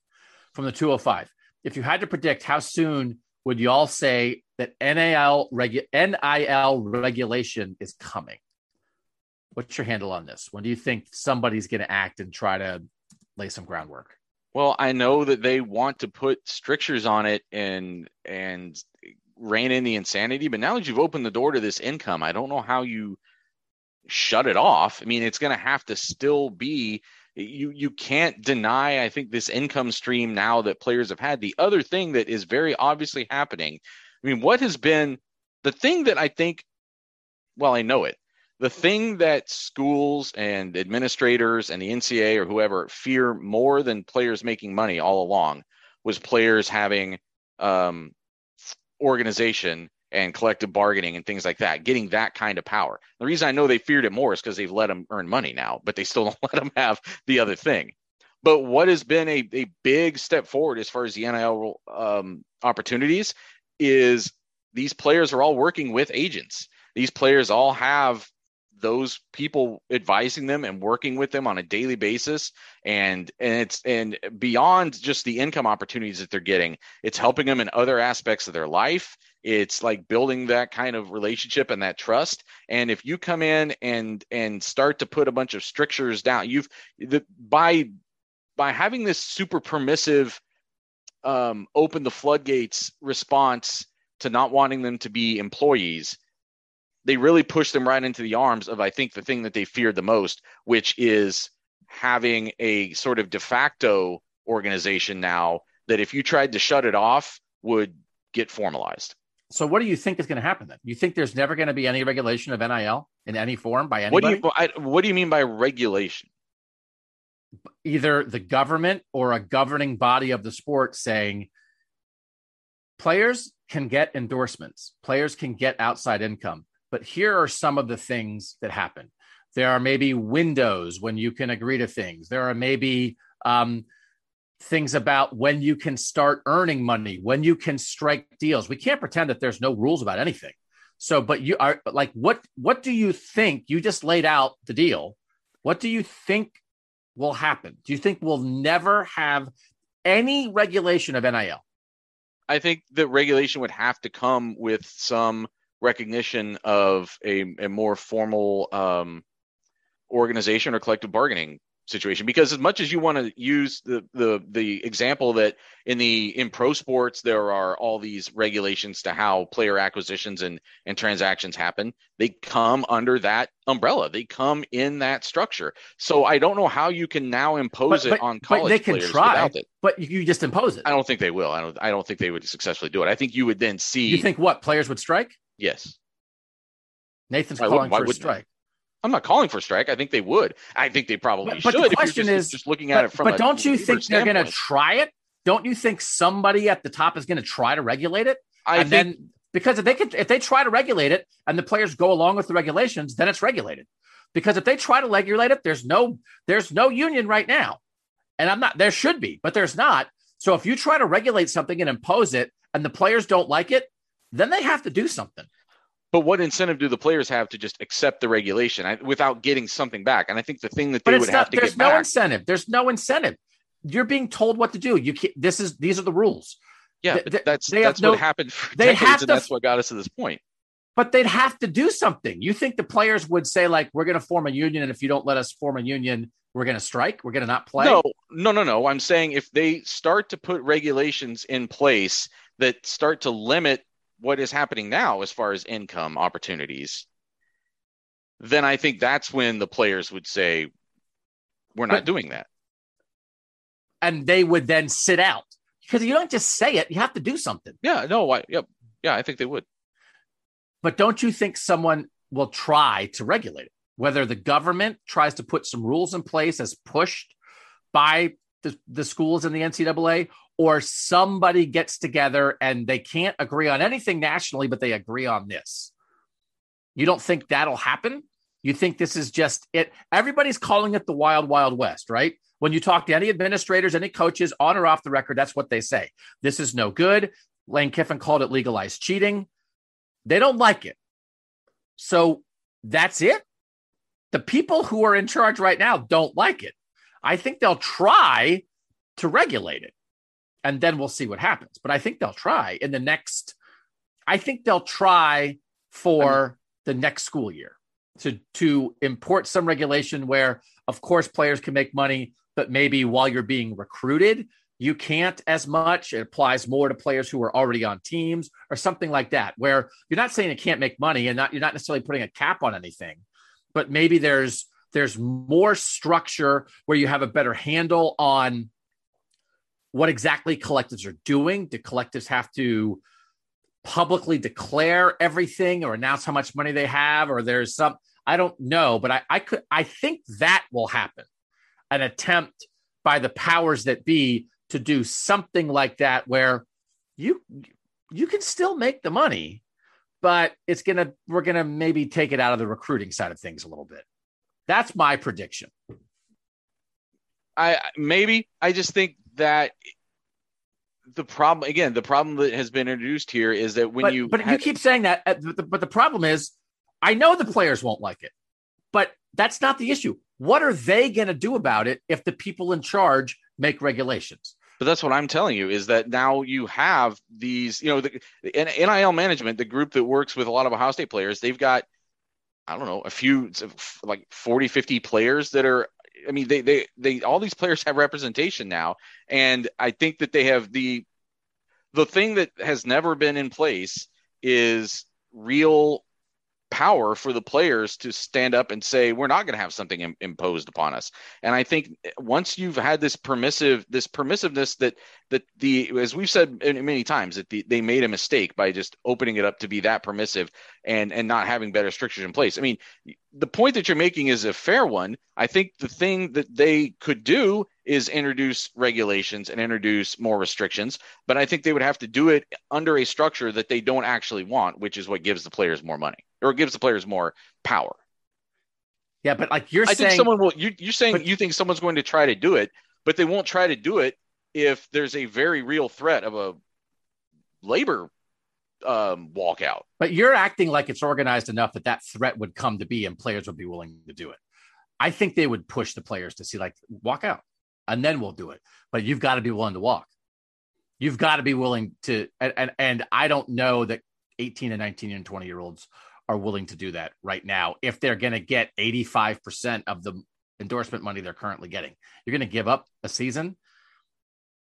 From the 205, if you had to predict how soon would y'all say that NIL, regu- NIL regulation is coming? What's your handle on this? When do you think somebody's going to act and try to lay some groundwork? Well, I know that they want to put strictures on it and and rein in the insanity, but now that you've opened the door to this income, I don't know how you shut it off. I mean, it's going to have to still be you you can't deny I think this income stream now that players have had. The other thing that is very obviously happening. I mean, what has been the thing that I think well, I know it the thing that schools and administrators and the NCA or whoever fear more than players making money all along was players having um, organization and collective bargaining and things like that, getting that kind of power. The reason I know they feared it more is because they've let them earn money now, but they still *laughs* don't let them have the other thing. But what has been a, a big step forward as far as the NIL um, opportunities is these players are all working with agents. These players all have those people advising them and working with them on a daily basis and and it's and beyond just the income opportunities that they're getting it's helping them in other aspects of their life it's like building that kind of relationship and that trust and if you come in and and start to put a bunch of strictures down you've the, by by having this super permissive um, open the floodgates response to not wanting them to be employees they really push them right into the arms of I think the thing that they feared the most, which is having a sort of de facto organization now that if you tried to shut it off would get formalized. So what do you think is going to happen then? You think there's never going to be any regulation of NIL in any form by anybody? What do you what do you mean by regulation? Either the government or a governing body of the sport saying players can get endorsements, players can get outside income. But here are some of the things that happen. There are maybe windows when you can agree to things. There are maybe um, things about when you can start earning money, when you can strike deals. We can't pretend that there's no rules about anything. So, but you are like, what? What do you think? You just laid out the deal. What do you think will happen? Do you think we'll never have any regulation of NIL? I think the regulation would have to come with some recognition of a, a more formal um, organization or collective bargaining situation. Because as much as you want to use the the the example that in the in pro sports there are all these regulations to how player acquisitions and and transactions happen they come under that umbrella. They come in that structure. So i don't know how you can now impose but, it on college but they can players try without it. but you just impose it. I don't think they will. I don't i don't think they would successfully do it. I think you would then see you think what? Players would strike? Yes. Nathan's why calling for a strike I'm not calling for strike. I think they would. I think they probably but, should. But the question just, is just looking at but, it from. But don't you think they're going to try it? Don't you think somebody at the top is going to try to regulate it? I and think, then because if they could, if they try to regulate it and the players go along with the regulations, then it's regulated. Because if they try to regulate it, there's no there's no union right now, and I'm not. There should be, but there's not. So if you try to regulate something and impose it, and the players don't like it, then they have to do something. But what incentive do the players have to just accept the regulation I, without getting something back? And I think the thing that they would not, have to get back. there's get no back, incentive. There's no incentive. You're being told what to do. You can't. This is these are the rules. Yeah, Th- that's that's no, what happened for they decades, have and to, that's what got us to this point. But they'd have to do something. You think the players would say like, "We're going to form a union, and if you don't let us form a union, we're going to strike. We're going to not play." No, no, no, no. I'm saying if they start to put regulations in place that start to limit what is happening now as far as income opportunities, then I think that's when the players would say, "We're not But- doing that." and they would then sit out because you don't just say it; you have to do something. Yeah, no, I, yep, yeah, I think they would. But don't you think someone will try to regulate it? Whether the government tries to put some rules in place as pushed by the, the schools and the NCAA, or somebody gets together and they can't agree on anything nationally, but they agree on this. You don't think that'll happen? You think this is just it? Everybody's calling it the wild, wild west, right? When you talk to any administrators, any coaches on or off the record, that's what they say. This is no good. Lane Kiffin called it legalized cheating. They don't like it. So that's it. The people who are in charge right now don't like it. I think they'll try to regulate it and then we'll see what happens. But I think they'll try in the next, I think they'll try for the next school year to, to import some regulation where, of course, players can make money, but maybe while you're being recruited, you can't as much. It applies more to players who are already on teams or something like that, where you're not saying it can't make money and not you're not necessarily putting a cap on anything, but maybe there's there's more structure where you have a better handle on what exactly collectives are doing. Do collectives have to publicly declare everything or announce how much money they have, or there's some I don't know, but I, I could I think that will happen. An attempt by the powers that be to do something like that where you you can still make the money but it's gonna we're gonna maybe take it out of the recruiting side of things a little bit that's my prediction I maybe I just think that the problem again, the problem that has been introduced here is that when but, you but you keep saying that uh, but the, but the problem is i know the players won't like it but that's not the issue. What are they going to do about it if the people in charge make regulations? But that's what I'm telling you is that now you have these, you know, the, the NIL management, the group that works with a lot of Ohio State players, they've got, I don't know, a few, like 40, 50 players that are, I mean, they, they, they, all these players have representation now. And I think that they have the, the thing that has never been in place is real power for the players to stand up and say we're not going to have something Im- imposed upon us. And i think eh, once you've had this permissive this permissiveness that that the as we've said many times that the, they made a mistake by just opening it up to be that permissive and and not having better strictures in place. I mean the point that you're making is a fair one. I think the thing that they could do is introduce regulations and introduce more restrictions. But I think they would have to do it under a structure that they don't actually want, which is what gives the players more money or gives the players more power. Yeah, but like you're I saying, think someone will. You, you're saying but, you think someone's going to try to do it, but they won't try to do it if there's a very real threat of a labor um, walkout. But you're acting like it's organized enough that that threat would come to be and players would be willing to do it. I think they would push the players to see like walk out and then we'll do it. But you've got to be willing to walk. You've got to be willing to and and, and I don't know that 18 and 19 and 20 year olds are willing to do that right now if they're going to get 85% of the endorsement money they're currently getting. You're going to give up a season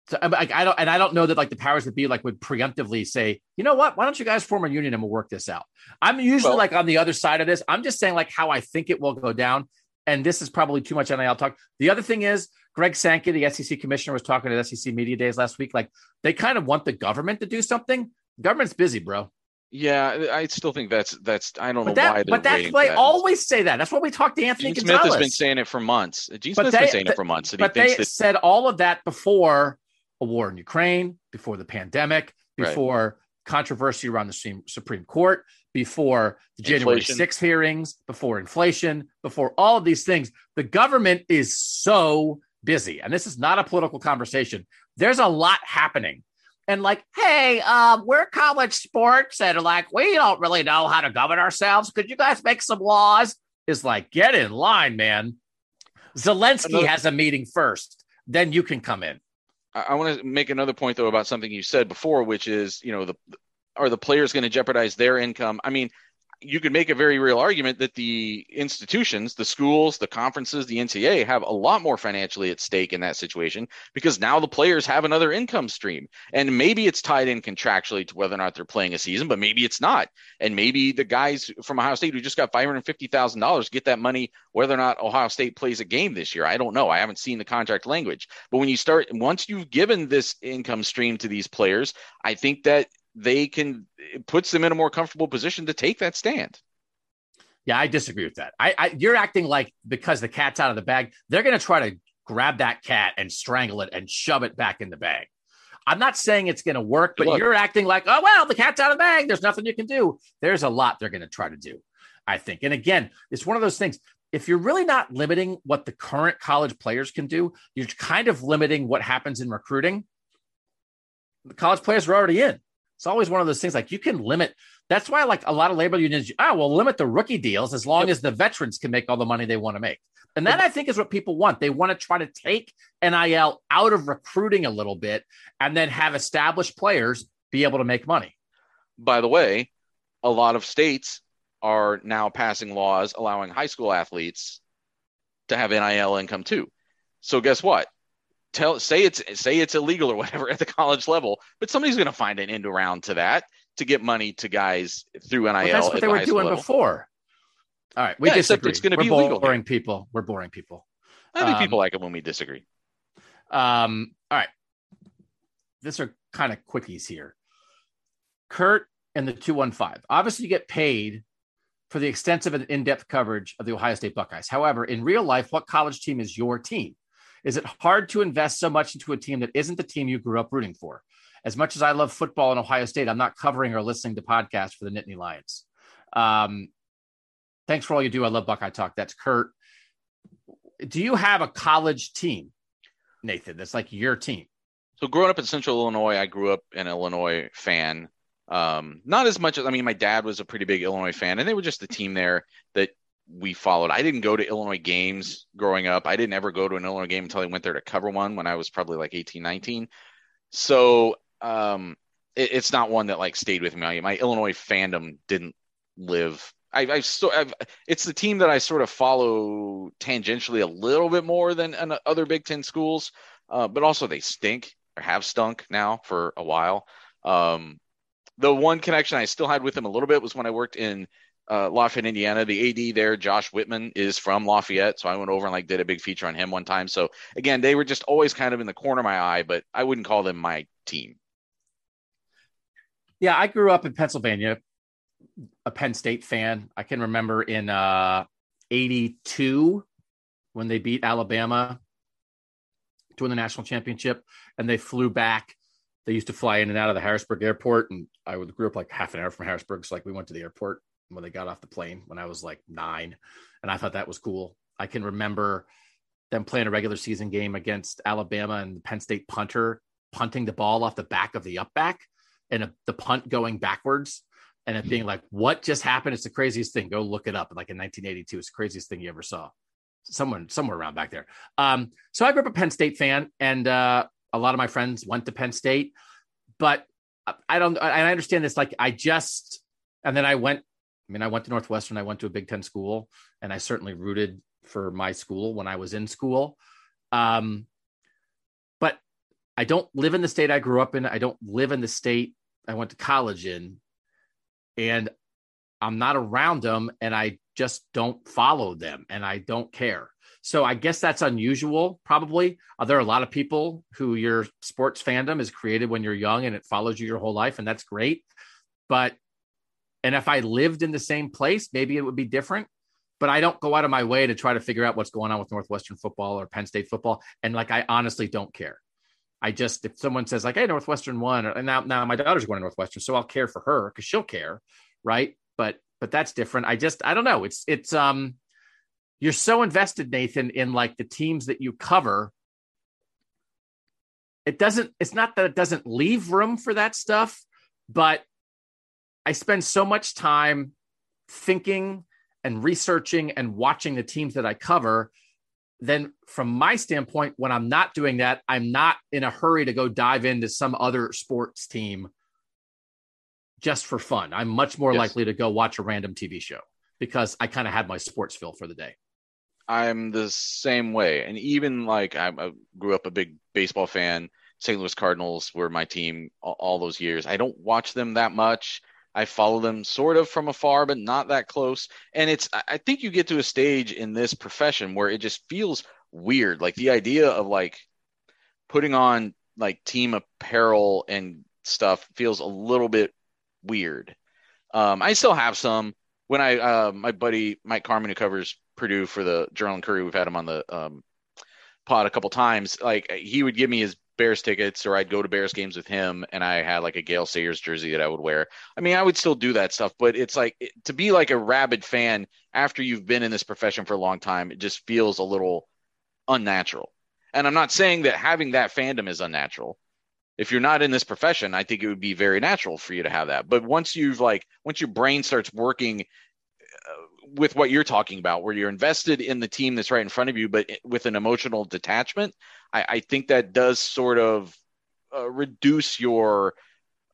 so I, I, don't, and I don't know that like the powers that be like would preemptively say, you know what? Why don't you guys form a union and we'll work this out? I'm usually well, like on the other side of this. I'm just saying like how I think it will go down. And this is probably too much NIL talk. The other thing is Greg Sankey, the SEC commissioner, was talking at SEC media days last week. Like they kind of want the government to do something. Government's busy, bro. Yeah, I still think that's that's I don't but know that, why. But that's why I always say that. That's what we talked to Anthony Gene Gonzalez. Smith has been saying it for months. Gene Smith's they, been saying it for months. But they that... said all of that before a war in Ukraine, before the pandemic, before right. controversy around the Supreme Court, before the January inflation. 6th hearings, before inflation, before all of these things. The government is so busy. And this is not a political conversation. There's a lot happening. And like, hey, um, we're college sports, and like, we don't really know how to govern ourselves. Could you guys make some laws? Is like, get in line, man. Zelensky Another- has a meeting first, then you can come in. I want to make another point though about something you said before, which is, you know, the are the players going to jeopardize their income? I mean, you could make a very real argument that the institutions, the schools, the conferences, the NCAA have a lot more financially at stake in that situation because now the players have another income stream. And maybe it's tied in contractually to whether or not they're playing a season, but maybe it's not. And maybe the guys from Ohio State who just got $550,000 get that money whether or not Ohio State plays a game this year. I don't know. I haven't seen the contract language. But when you start, once you've given this income stream to these players, I think that they can it puts them in a more comfortable position to take that stand. Yeah, I disagree with that. I, I you're acting like because the cat's out of the bag, they're going to try to grab that cat and strangle it and shove it back in the bag. I'm not saying it's going to work, but Look, you're acting like, oh well, the cat's out of the bag. There's nothing you can do. There's a lot they're going to try to do. I think. And again, it's one of those things. If you're really not limiting what the current college players can do, you're kind of limiting what happens in recruiting. The college players are already in. It's always one of those things like you can limit. That's why, like a lot of labor unions, ah, well, limit the rookie deals as long yep. as the veterans can make all the money they want to make. And that I think is what people want. They want to try to take NIL out of recruiting a little bit and then have established players be able to make money. By the way, a lot of states are now passing laws allowing high school athletes to have NIL income too. So guess what? Tell say it's say it's illegal or whatever at the college level, but somebody's going to find an end around to that to get money to guys through NIL. Well, that's what they were doing level. before. All right, we yeah, disagree. It's going to be boring legal. Boring people. We're boring people. I think um, people like it when we disagree. Um. All right. These are kind of quickies here. Kurt and the two one five. Obviously, you get paid for the extensive and in-depth coverage of the Ohio State Buckeyes. However, in real life, what college team is your team? Is it hard to invest so much into a team that isn't the team you grew up rooting for? As much as I love football in Ohio State, I'm not covering or listening to podcasts for the Nittany Lions. Um, thanks for all you do. I love Buckeye Talk. That's Kurt. Do you have a college team, Nathan? That's like your team. So growing up in Central Illinois, I grew up an Illinois fan. Um, not as much as I mean, my dad was a pretty big Illinois fan, and they were just the team there that we followed. I didn't go to Illinois games growing up. I didn't ever go to an Illinois game until I went there to cover one when I was probably like 18, 19. So um, it, it's not one that like stayed with me. My Illinois fandom didn't live. I, I've I've, it's the team that I sort of follow tangentially a little bit more than other Big Ten schools, uh, but also they stink or have stunk now for a while. Um, the one connection I still had with them a little bit was when I worked in uh, Lafayette, Indiana. The AD there, Josh Whitman, is from Lafayette, so I went over and like did a big feature on him one time. So again, they were just always kind of in the corner of my eye, but I wouldn't call them my team. Yeah, I grew up in Pennsylvania, a Penn State fan. I can remember in uh, '82 when they beat Alabama to win the national championship, and they flew back. They used to fly in and out of the Harrisburg airport, and I grew up like half an hour from Harrisburg. So like we went to the airport when they got off the plane when I was like nine, and I thought that was cool. I can remember them playing a regular season game against Alabama and the Penn State punter punting the ball off the back of the up back and a, the punt going backwards and it being like, what just happened? It's the craziest thing. Go look it up. Like in 1982, it's the craziest thing you ever saw. Someone somewhere around back there. Um, so I grew up a Penn State fan, and uh, a lot of my friends went to Penn State, but I don't. I understand this. Like I just, and then I went. I mean, I went to Northwestern. I went to a Big Ten school, and I certainly rooted for my school when I was in school. Um, but I don't live in the state I grew up in. I don't live in the state I went to college in and I'm not around them and I just don't follow them and I don't care. So I guess that's unusual, probably. Uh, there are a lot of people who your sports fandom is created when you're young and it follows you your whole life, and that's great. But, and if I lived in the same place, maybe it would be different. But I don't go out of my way to try to figure out what's going on with Northwestern football or Penn State football. And like, I honestly don't care. I just if someone says like, "Hey, Northwestern won," and now now my daughter's going to Northwestern, so I'll care for her because she'll care, right? But but that's different. I just I don't know. It's it's um, you're so invested, Nathan, in like the teams that you cover. It doesn't. It's not that it doesn't leave room for that stuff, but I spend so much time thinking and researching and watching the teams that I cover then from my standpoint, when I'm not doing that, I'm not in a hurry to go dive into some other sports team just for fun. I'm much more yes. likely to go watch a random TV show because I kind of had my sports fill for the day. I'm the same way. And even like I, I grew up a big baseball fan. St. Louis Cardinals were my team all, all those years. I don't watch them that much. I follow them sort of from afar, but not that close. And it's, I think you get to a stage in this profession where it just feels weird. Like the idea of like putting on like team apparel and stuff feels a little bit weird. Um, I still have some when I, uh, my buddy Mike Carmin, who covers Purdue for the Journal and Courier, we've had him on the um, pod a couple times. Like he would give me his Bears tickets or I'd go to Bears games with him and I had like a Gale Sayers jersey that I would wear. I mean, I would still do that stuff, but it's like to be like a rabid fan after you've been in this profession for a long time, it just feels a little unnatural. And I'm not saying that having that fandom is unnatural. If you're not in this profession, I think it would be very natural for you to have that. But once you've like once your brain starts working with what you're talking about, where you're invested in the team that's right in front of you, but with an emotional detachment, I, I think that does sort of uh, reduce your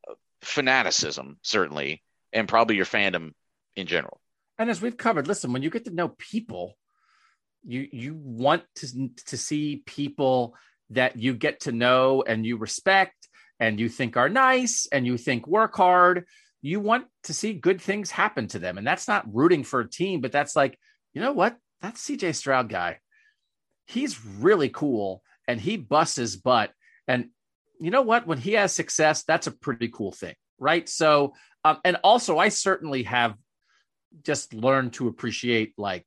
uh, fanaticism, certainly, and probably your fandom in general. And as we've covered, listen, when you get to know people, you you want to to see people that you get to know and you respect and you think are nice and you think work hard. You want to see good things happen to them, and that's not rooting for a team, but that's like, you know what? That CJ Stroud guy, he's really cool and he busts his butt. And you know what? When he has success, that's a pretty cool thing, right? So, um, and also, I certainly have just learned to appreciate like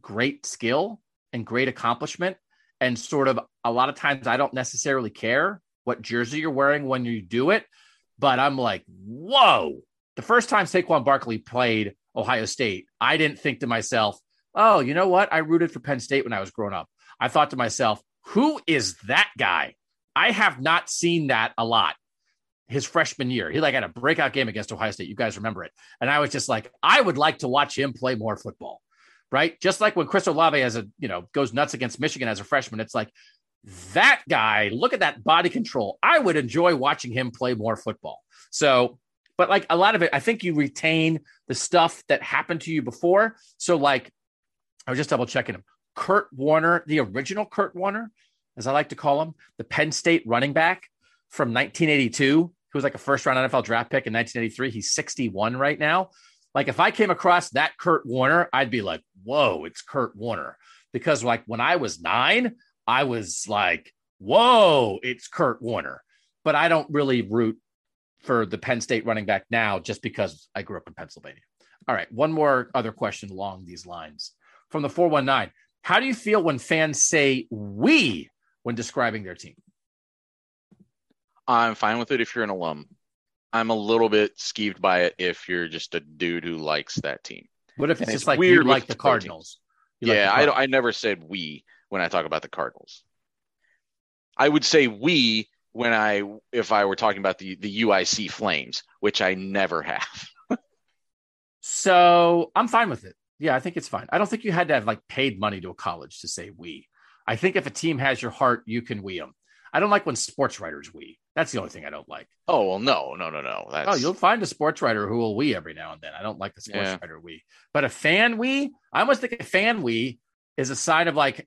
great skill and great accomplishment. And sort of a lot of times, I don't necessarily care what jersey you're wearing when you do it, but I'm like, whoa. The first time Saquon Barkley played Ohio State, I didn't think to myself, oh, you know what? I rooted for Penn State when I was growing up. I thought to myself, who is that guy? I have not seen that a lot his freshman year. He like had a breakout game against Ohio State. You guys remember it. And I was just like, I would like to watch him play more football. Right. Just like when Chris Olave has a, you know, goes nuts against Michigan as a freshman. It's like that guy, look at that body control. I would enjoy watching him play more football. So, but like a lot of it, I think you retain the stuff that happened to you before. So, like, I was just double checking him. Kurt Warner, the original Kurt Warner, as I like to call him, the Penn State running back from 1982, who was like a first round NFL draft pick in 1983. He's 61 right now. Like if I came across that Kurt Warner, I'd be like, whoa, it's Kurt Warner. Because like when I was nine, I was like, whoa, it's Kurt Warner. But I don't really root for the Penn State running back now just because I grew up in Pennsylvania. All right, one more other question along these lines from the 419. How do you feel when fans say we when describing their team. I'm fine with it if you're an alum. I'm a little bit skeeved by it if you're just a dude who likes that team. What if it's, it's just like weird you like the Cardinals? Yeah, like the Cardinals. I, I never said we when I talk about the Cardinals. I would say we when I if I were talking about the the UIC Flames, which I never have. *laughs* so I'm fine with it. Yeah, I think it's fine. I don't think you had to have like paid money to a college to say we. I think if a team has your heart, you can we them. I don't like when sports writers we. That's the only thing I don't like. Oh well, no, no, no, no. That's... Oh, you'll find a sports writer who will we every now and then. I don't like the sports yeah. writer we, but a fan we. I almost think a fan we is a sign of like,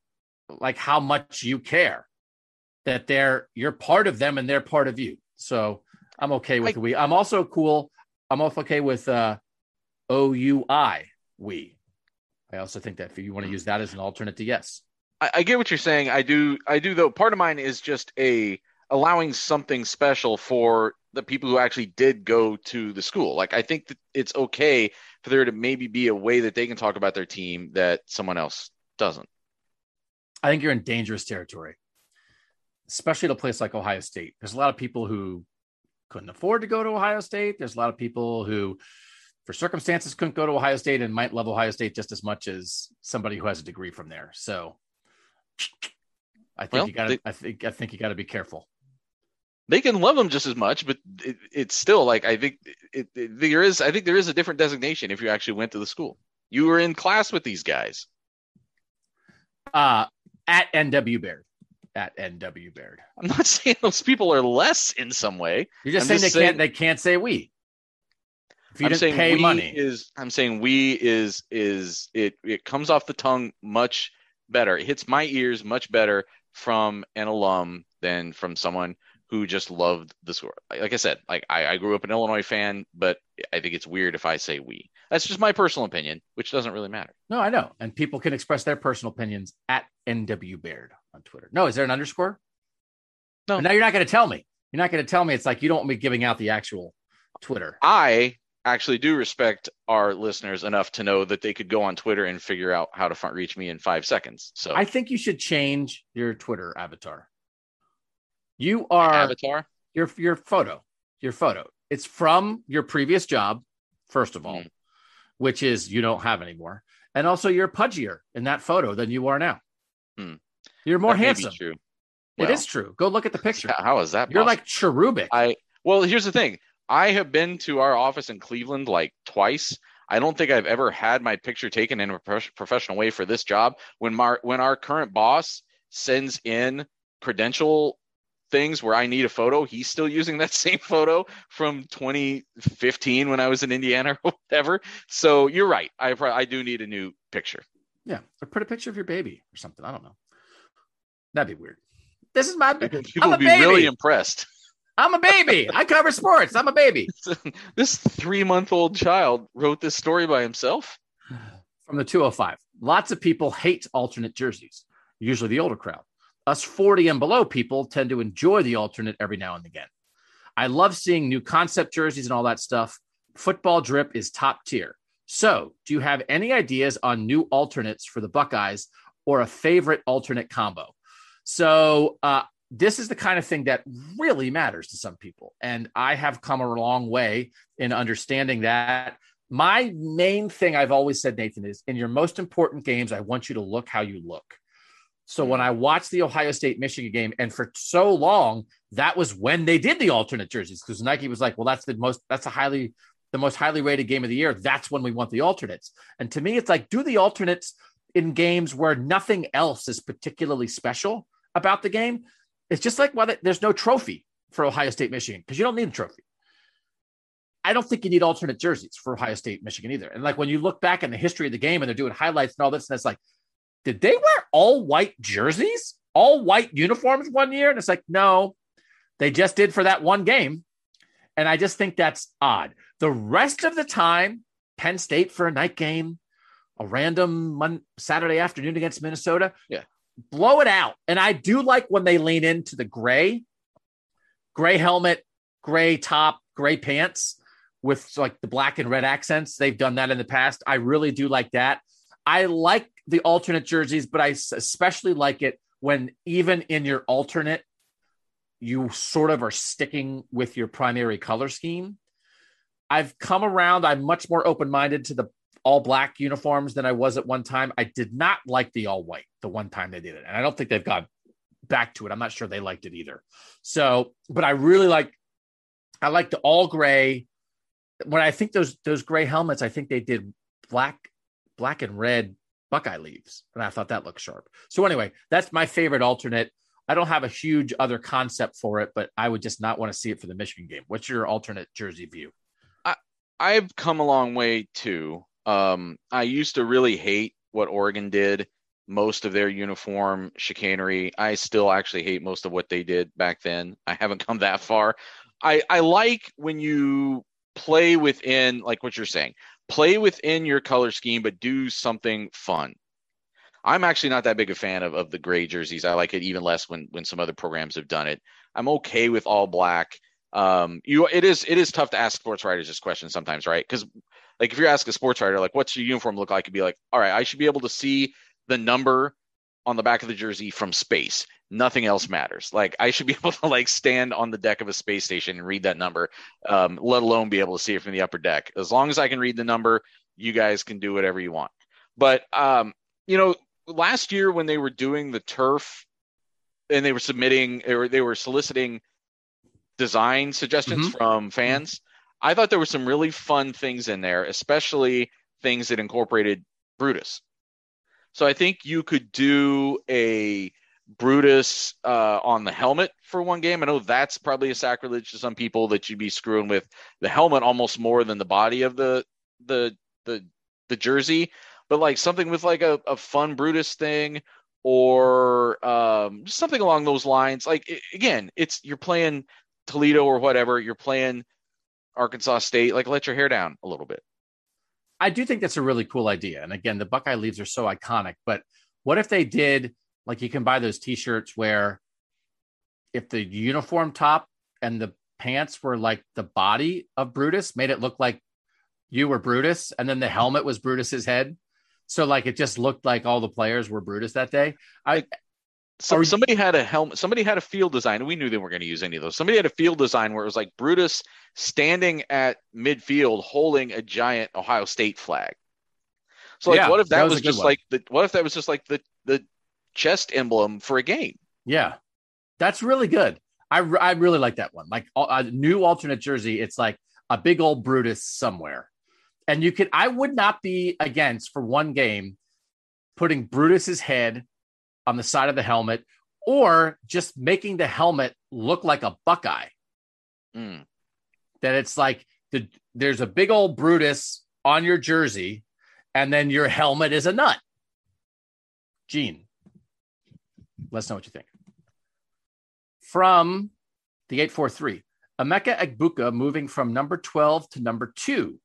like how much you care that they're you're part of them and they're part of you. So I'm okay with I, we. I'm also cool. I'm also okay with uh, O U I we. I also think that if you want to use that as an alternate to yes. I, I get what you're saying. I do. I do though. Part of mine is just a allowing something special for the people who actually did go to the school. Like I think that it's okay for there to maybe be a way that they can talk about their team that someone else doesn't. I think you're in dangerous territory, especially at a place like Ohio State. There's a lot of people who couldn't afford to go to Ohio State. There's a lot of people who, for circumstances, couldn't go to Ohio State and might love Ohio State just as much as somebody who has a degree from there. So I think well, you got to. I think I think you got to be careful. They can love them just as much, but it, it's still like I think it, it, there is. I think there is a different designation if you actually went to the school. You were in class with these guys. Uh at NW Baird. At NW Baird. I'm not *laughs* saying those people are less in some way. You're just I'm saying just they saying, can't. They can't say we. If you I'm didn't pay money, is I'm saying we is is it it comes off the tongue much better. It hits my ears much better from an alum than from someone who just loved the score. Like I said, like I, I, grew up an Illinois fan, but I think it's weird if I say we. That's just my personal opinion, which doesn't really matter. No, I know. And people can express their personal opinions at NW Baird on Twitter. No, is there an underscore? No. But now you're not going to tell me. You're not going to tell me. It's like you don't want me giving out the actual Twitter. I actually do respect our listeners enough to know that they could go on Twitter and figure out how to front reach me in five seconds. So I think you should change your Twitter avatar. You are avatar your your photo, your photo. It's from your previous job, first of all, mm. which is you don't have anymore, and also you're pudgier in that photo than you are now. Mm. You're more that handsome. True. Well, it is true. Go look at the picture. How is that? You're like cherubic. I well, here's the thing. I have been to our office in Cleveland like twice. I don't think I've ever had my picture taken in a professional way for this job. When our when our current boss sends in credential things where I need a photo, he's still using that *laughs* same photo from 2015 when I was in Indiana or whatever. So you're right. I I do need a new picture. Yeah, or put a picture of your baby or something. I don't know. That'd be weird. This is my. baby. *laughs* People a be baby. really impressed. I'm a baby. *laughs* I cover sports. I'm a baby. this three month old child wrote this story by himself. *sighs* From the 205. Lots of people hate alternate jerseys, usually the older crowd. Us 40 and below people tend to enjoy the alternate every now and again. I love seeing new concept jerseys and all that stuff. Football drip is top tier. So, do you have any ideas on new alternates for the Buckeyes or a favorite alternate combo? So, uh, this is the kind of thing that really matters to some people. And I have come a long way in understanding that. My main thing I've always said, Nathan, is in your most important games, I want you to look how you look. So when mm-hmm. I watched the Ohio State Michigan game, and for so long, that was when they did the alternate jerseys because Nike was like, well, that's the most, that's a highly, the most highly rated game of the year. That's when we want the alternates. And to me, it's like, do the alternates in games where nothing else is particularly special about the game it's just like why there's no trophy for Ohio State, Michigan, because you don't need a trophy. I don't think you need alternate jerseys for Ohio State, Michigan either. And like when you look back in the history of the game and they're doing highlights and all this, and it's like, did they wear all white jerseys, all white uniforms one year? And it's like, no, they just did for that one game. And I just think that's odd. The rest of the time, Penn State for a night game, a random Monday, Saturday afternoon against Minnesota. Yeah blow it out. And I do like when they lean into the gray, gray helmet, gray top, gray pants with like the black and red accents. They've done that in the past. I really do like that. I like the alternate jerseys, but I especially like it when even in your alternate, you sort of are sticking with your primary color scheme. I've come around. I'm much more open minded to the all black uniforms than I was at one time. I did not like the all white the one time they did it. And I don't think they've gone back to it. I'm not sure they liked it either. So, but I really like, I like the all gray. When I think those, those gray helmets, I think they did black, black and red Buckeye leaves. And I thought that looked sharp. So anyway, that's my favorite alternate. I don't have a huge other concept for it, but I would just not want to see it for the Michigan game. What's your alternate jersey view? I, I've come a long way too. Um, I used to really hate what Oregon did, most of their uniform chicanery. I still actually hate most of what they did back then. I haven't come that far. I, I like when you play within, like what you're saying, play within your color scheme, but do something fun. I'm actually not that big a fan of, of the gray jerseys. I like it even less when when some other programs have done it. I'm okay with all black. Um, you it is it is tough to ask sports writers this question sometimes, right? Because like if you ask a sports writer, like, what's your uniform look like? It'd be like, all right, I should be able to see the number on the back of the jersey from space. Nothing else matters. Like I should be *laughs* able to like stand on the deck of a space station and read that number, um, let alone be able to see it from the upper deck. As long as I can read the number, you guys can do whatever you want. But um, you know, last year when they were doing the turf and they were submitting or they were soliciting design suggestions mm-hmm. from fans, I thought there were some really fun things in there, especially things that incorporated Brutus. So I think you could do a Brutus uh, on the helmet for one game. I know that's probably a sacrilege to some people that you'd be screwing with the helmet almost more than the body of the the the the jersey, but like something with like a, a fun Brutus thing or um, something along those lines. Like again, it's you're playing Toledo or whatever. You're playing Arkansas State, like let your hair down a little bit. I do think that's a really cool idea. And again, the Buckeye leaves are so iconic. But what if they did like you can buy those T-shirts where if the uniform top and the pants were like the body of Brutus, made it look like you were Brutus, and then the helmet was Brutus's head. So like it just looked like all the players were Brutus that day. I so, somebody had a helmet somebody had a field design we knew they weren't going to use any of those somebody had a field design where it was like brutus standing at midfield holding a giant ohio state flag so like yeah, what if that, that was, was just one. like the what if that was just like the the chest emblem for a game yeah that's really good i, I really like that one like a new alternate jersey it's like a big old brutus somewhere and you could i would not be against for one game putting brutus's head on the side of the helmet or just making the helmet look like a Buckeye. Mm. That it's like the there's a big old Brutus on your jersey, and then your helmet is a nut. Gene, let's know what you think. From the 843, Emeka Egbuka moving from number 12 to number two.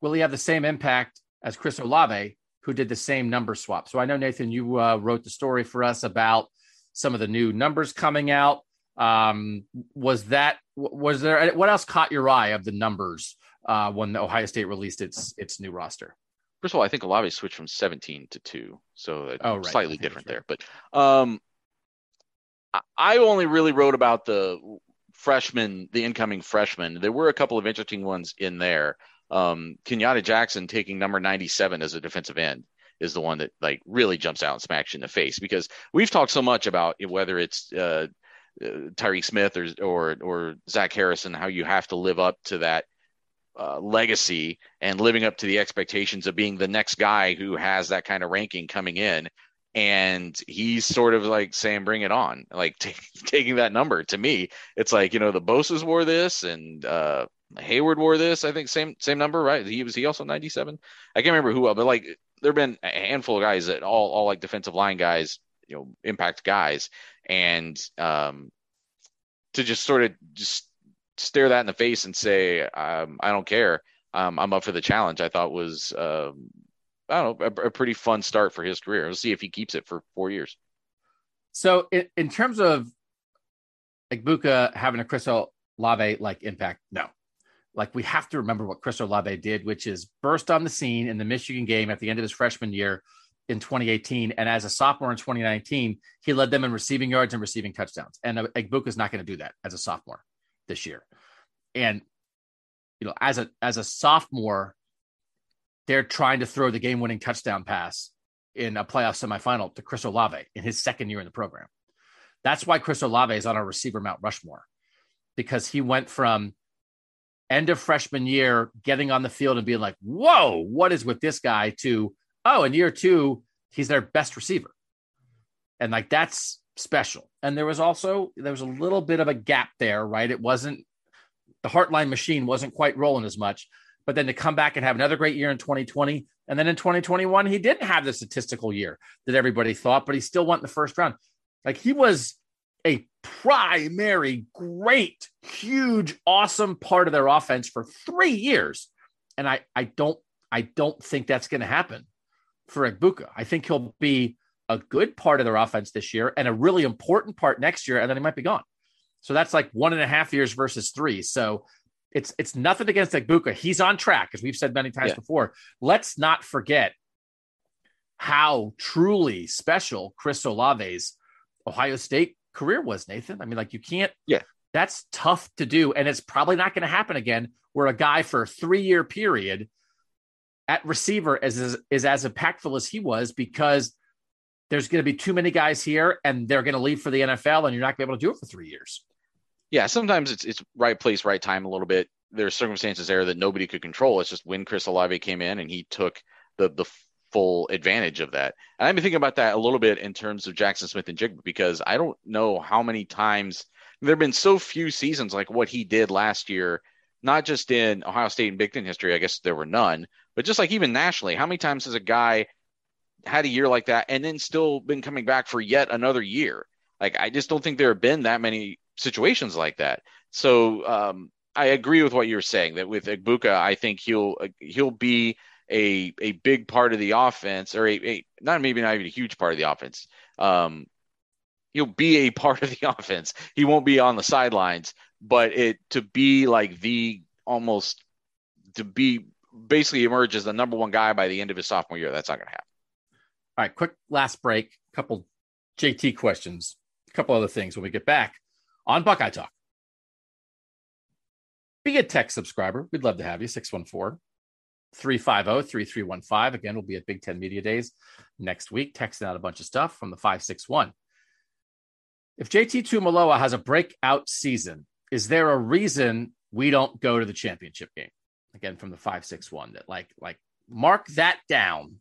Will he have the same impact as Chris Olave who did the same number swap. So I know Nathan, you uh, wrote the story for us about some of the new numbers coming out. Um, was that was there what else caught your eye of the numbers uh, when Ohio State released its its new roster? First of all, I think Olave switched from 17 to two, so oh, right. slightly different right. there. But um, I only really wrote about the freshmen, the incoming freshmen. There were a couple of interesting ones in there um, Kenyatta Jackson taking number 97 as a defensive end is the one that like really jumps out and smacks you in the face because we've talked so much about whether it's uh, uh, Tyreke Smith or or or Zach Harrison, how you have to live up to that uh, legacy and living up to the expectations of being the next guy who has that kind of ranking coming in. And he's sort of like saying, "Bring it on!" *laughs* Like t- taking that number to me, it's like you know the Bosa's wore this, and uh, Heyward wore this. I think same same number, right? He was he also 97. I can't remember who, but like there've been a handful of guys that all all like defensive line guys, you know, impact guys, and um, to just sort of just stare that in the face and say, um, I don't care. Um, I'm up for the challenge. I thought was um, I don't know a, a, pretty fun start for his career. We'll see if he keeps it for four years. So in, in terms of Egbuka having a Chris Olave like impact, no, like we have to remember what Chris Olave did, which is burst on the scene in the Michigan game at the end of his freshman year, in 2018, and as a sophomore in 2019, he led them in receiving yards and receiving touchdowns. And Egbuka is not going to do that as a sophomore this year. And you know, as a as a sophomore, they're trying to throw the game-winning touchdown pass in a playoff semifinal to Chris Olave in his second year in the program. That's why Chris Olave is on our receiver Mount Rushmore because he went from end of freshman year getting on the field and being like, "Whoa, what is with this guy?" to oh, in year two, he's their best receiver. And like that's special. And there was also there was a little bit of a gap there, right? It wasn't the Hartline machine wasn't quite rolling as much. But then to come back and have another great year in 2020, and then in 2021, he didn't have the statistical year that everybody thought, but he still went in the first round. Like he was a primary, great, huge, awesome part of their offense for three years. And I, I don't, I don't think that's going to happen for Egbuka. I think he'll be a good part of their offense this year and a really important part next year, and then he might be gone. So that's like one and a half years versus three. So it's it's nothing against Egbuka. He's on track, as we've said many times yeah. before. Let's not forget how truly special Chris Olave's Ohio State career was, Nathan. I mean, like you can't. Yeah. That's tough to do, and it's probably not going to happen again. Where a guy for a three-year period at receiver is, is, is as impactful as he was because there's going to be too many guys here and they're going to leave for the NFL and you're not going to be able to do it for three years. Yeah, sometimes it's it's right place, right time a little bit. There's circumstances there that nobody could control. It's just when Chris Olave came in and he took the the full advantage of that. And I've been thinking about that a little bit in terms of Jaxon Smith-Njigba because I don't know how many times there have been so few seasons like what he did last year, not just in Ohio State and Big Ten history. I guess there were none, but just like even nationally, how many times has a guy had a year like that and then still been coming back for yet another year? Like I just don't think there have been that many situations like that. So um, I agree with what you're saying that with Egbuka, I think he'll he'll be a a big part of the offense or a, a not maybe not even a huge part of the offense. Um, he'll be a *laughs* part of the offense. He won't be on the sidelines, but it to be like the almost to be basically emerge as the number one guy by the end of his sophomore year. That's not going to happen. All right, quick last break. Couple JT questions, a couple other things when we get back on Buckeye Talk. Be a tech subscriber. We'd love to have you. 614 350 3315. Again, we'll be at Big Ten Media Days next week, texting out a bunch of stuff from the 561. If JT Tuimoloau has a breakout season, is there a reason we don't go to the championship game? again from the 561 that like like mark that down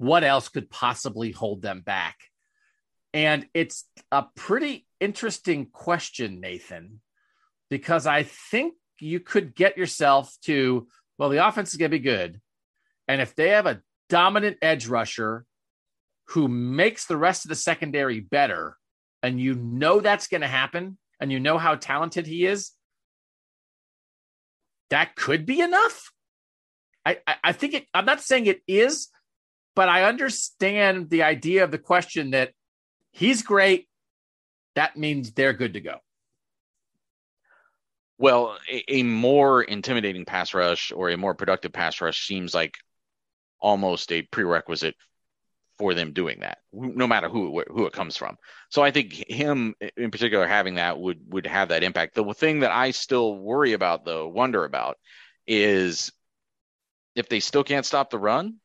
what else could possibly hold them back and it's a pretty interesting question nathan because i think you could get yourself to well the offense is going to be good and if they have a dominant edge rusher who makes the rest of the secondary better and you know that's going to happen and you know how talented he is that could be enough. I, I, think it, I'm not saying it is, but I understand the idea of the question that he's great. That means they're good to go. Well, a, a, more intimidating pass rush or a more productive pass rush seems like almost a prerequisite for them doing that, no matter who who it comes from. So I think him in particular having that would would have that impact. The thing that I still worry about, though, wonder about, is if they still can't stop the run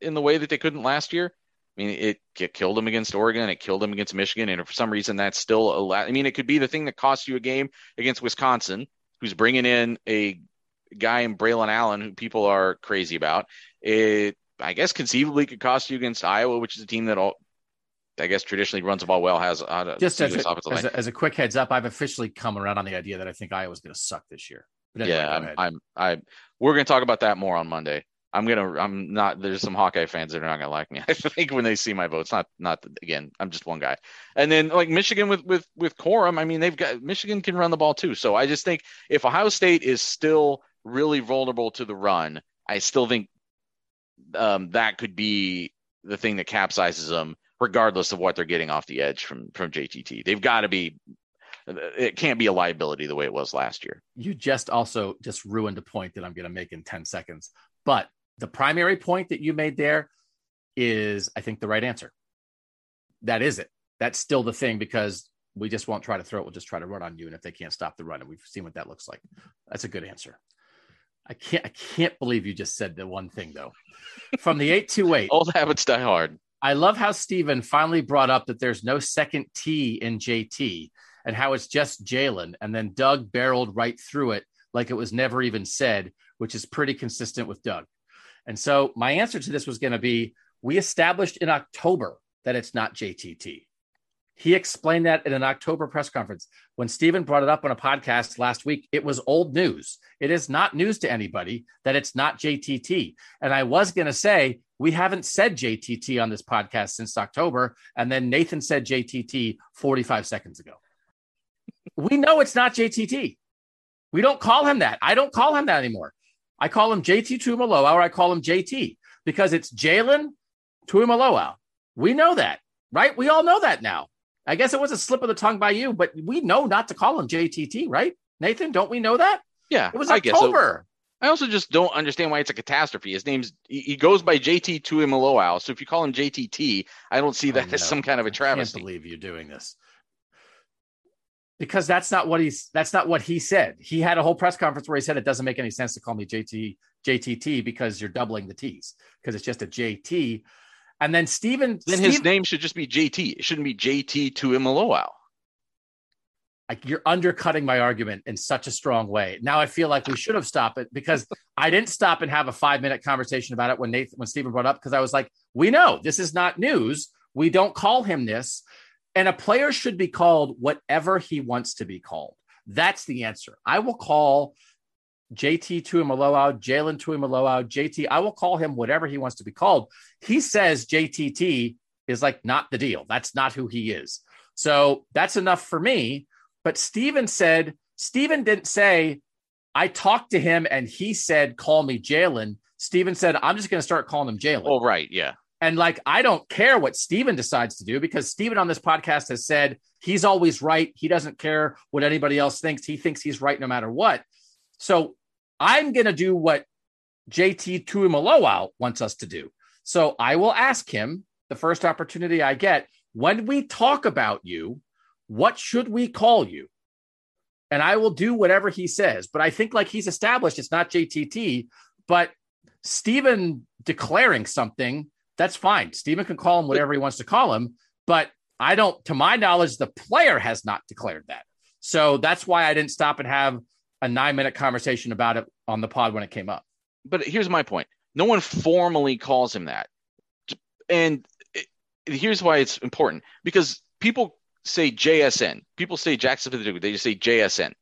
in the way that they couldn't last year. I mean, it, it killed them against Oregon. It killed them against Michigan, and for some reason, that's still a. La- I mean, it could be the thing that costs you a game against Wisconsin, who's bringing in a guy in Braylon Allen, who people are crazy about. It I guess conceivably could cost you against Iowa, which is a team that all I guess traditionally runs the ball well, has uh, just as a, as, a, as a, quick heads up, I've officially come around on the idea that I think Iowa's going to suck this year. Anyway, yeah, I'm, I'm, I, we're going to talk about that more on Monday. I'm gonna, I'm not. There's some Hawkeye fans that are not gonna like me. *laughs* I think when they see my votes, not, not again. I'm just one guy. And then like Michigan with with with Corum, I mean they've got Michigan can run the ball too. So I just think if Ohio State is still really vulnerable to the run, I still think um, that could be the thing that capsizes them, regardless of what they're getting off the edge from from JTT. They've got to be. It can't be a liability the way it was last year. You just also just ruined a point that I'm going to make in 10 seconds. But the primary point that you made there, is, I think, the right answer. That is it. That's still the thing because we just won't try to throw it. We'll just try to run on you. And if they can't stop the run, and we've seen what that looks like, that's a good answer. I can't, I can't believe you just said the one thing though. From the eight two eight, *laughs* old habits die hard. I love how Steven finally brought up that there's no second T in JT and how it's just Jalen. And then Doug barreled right through it like it was never even said, which is pretty consistent with Doug. And so my answer to this was going to be we established in October that it's not JTT. He explained that in an October press conference. When Stephen brought it up on a podcast last week, it was old news. It is not news to anybody that it's not JTT. And I was going to say, we haven't said JTT on this podcast since October. And then Nathan said JTT 45 seconds ago. we know it's not JTT. We don't call him that. I don't call him that anymore. I call him JT Tuimoloau or I call him JT because it's Jalen Tuimoloau. We know that, right? We all know that now. I guess it was a slip of the tongue by you, but we know not to call him JTT, right? Nathan, don't we know that? Yeah, it was October. I, so. I also just don't understand why it's a catastrophe. His name's he goes by JT Tuimoloau. So if you call him JTT, I don't see that as some kind of a travesty. I can't believe you're doing this because that's not what he's that's not what he said. He had a whole press conference where he said it doesn't make any sense to call me JT JTT because you're doubling the T's because it's just a JT. And then Steven. Then Steve, his name should just be JT. It shouldn't be JT Tuimoloau. Like you're undercutting my argument in such a strong way. Now I feel like we should have stopped it because *laughs* I didn't stop and have a five minute conversation about it when Nathan when Steven brought up because I was like, we know this is not news. We don't call him this. And a player should be called whatever he wants to be called. That's the answer. I will call JT Tuimoloau, Jalen Tuimoloau, JT. I will call him whatever he wants to be called. He says JTT is like not the deal. That's not who he is. So that's enough for me. But Steven said, Steven didn't say, I talked to him and he said, call me Jalen. Steven said, I'm just going to start calling him Jalen. Oh, right. Yeah. And like, I don't care what Steven decides to do because Steven on this podcast has said he's always right. He doesn't care what anybody else thinks. He thinks he's right no matter what. So I'm going to do what JT Tuimoloau wants us to do. So I will ask him the first opportunity I get when we talk about you, what should we call you? And I will do whatever he says. But I think, like he's established, it's not JTT, but Steven declaring something, that's fine. Steven can call him whatever he wants to call him. But I don't, to my knowledge, the player has not declared that. So that's why I didn't stop and have a nine minute conversation about it on the pod when it came up. But here's my point no one formally calls him that. And here's why it's important because people say JSN, people say Jaxon they just say JSN.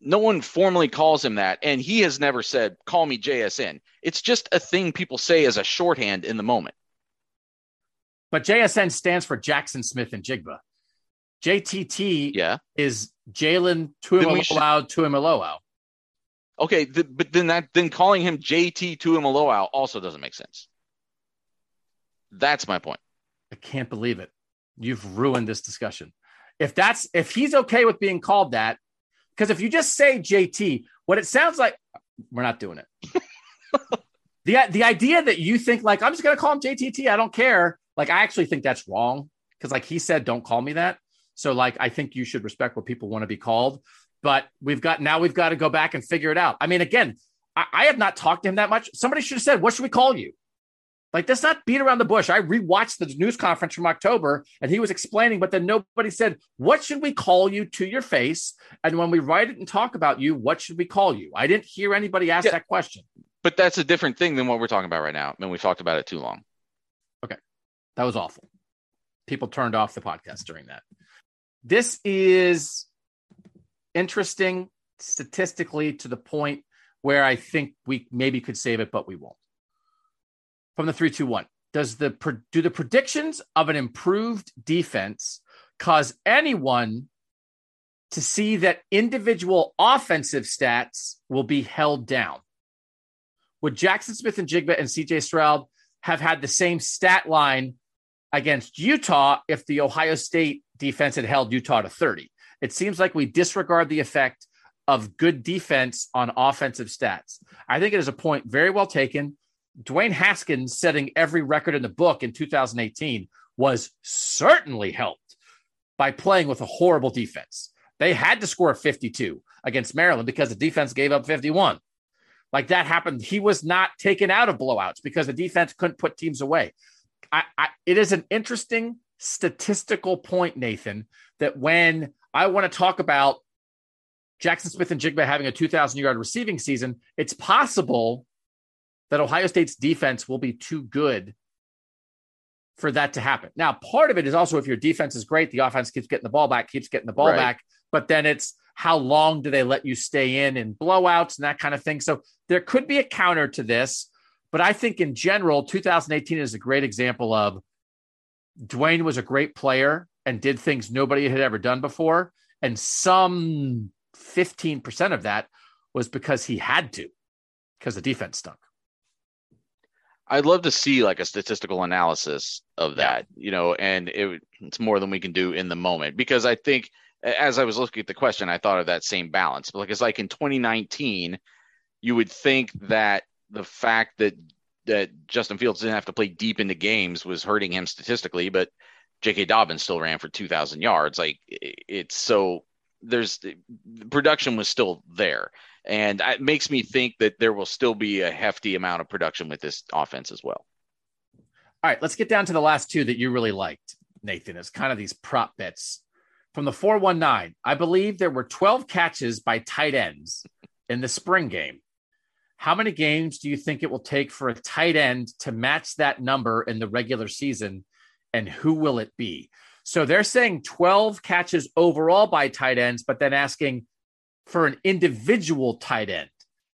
No one formally calls him that. And he has never said, call me JSN. It's just a thing people say as a shorthand in the moment. But JSN stands for jaxon smith-njigba JTT yeah. is Jalen Tuimoloau Tuimoloau. Okay, th- but then that then calling him JT Tuimoloau also doesn't make sense. That's my point. I can't believe it. You've ruined this discussion. If that's if he's okay with being called that, because if you just say JT, what it sounds like, we're not doing it. *laughs* the the idea that you think like I'm just gonna call him JTT, I don't care. Like I actually think that's wrong because like he said, don't call me that. So like I think you should respect what people want to be called. But we've got now we've got to go back and figure it out. I mean, again, I, I have not talked to him that much. Somebody should have said, "What should we call you?" Like, let's not beat around the bush. I rewatched the news conference from October and he was explaining, but then nobody said, What should we call you to your face? And when we write it and talk about you, what should we call you? I didn't hear anybody ask yeah, that question. But that's a different thing than what we're talking about right now. I mean, we've talked about it too long. Okay. That was awful. People turned off the podcast during that. This is interesting statistically to the point where I think we maybe could save it, but we won't. From the three, two, one, does the do the predictions of an improved defense cause anyone to see that individual offensive stats will be held down? Would Jaxon Smith-Njigba and CJ Stroud have had the same stat line against Utah if the Ohio State defense had held Utah to 30. It seems like we disregard the effect of good defense on offensive stats. I think it is a point very well taken. Dwayne Haskins setting every record in the book in 2018 was certainly helped by playing with a horrible defense. They had to score 52 against Maryland because the defense gave up 51. Like that happened. He was not taken out of blowouts because the defense couldn't put teams away. I, I, it is an interesting statistical point, Nathan, that when I want to talk about Jaxon Smith-Njigba having a 2,000 yard receiving season, it's possible that Ohio State's defense will be too good for that to happen. Now, part of it is also if your defense is great, the offense keeps getting the ball back, keeps getting the ball right. back, but then it's how long do they let you stay in in blowouts and that kind of thing. So there could be a counter to this, but I think in general, 2018 is a great example of Dwayne was a great player and did things nobody had ever done before. And some 15% of that was because he had to, because the defense stunk. I'd love to see like a statistical analysis of that, yeah. you know, and it, it's more than we can do in the moment because I think as I was looking at the question, I thought of that same balance. But like it's like in 2019, you would think that the fact that that Justin Fields didn't have to play deep into games was hurting him statistically, but J.K. Dobbins still ran for 2,000 yards. Like it's so there's production was still there, and it makes me think that there will still be a hefty amount of production with this offense as well. All right, let's get down to the last two that you really liked, Nathan. It's kind of these prop bets from the 419. I believe there were 12 catches by tight ends in the spring game. How many games do you think it will take for a tight end to match that number in the regular season? And who will it be? So they're saying 12 catches overall by tight ends, but then asking for an individual tight end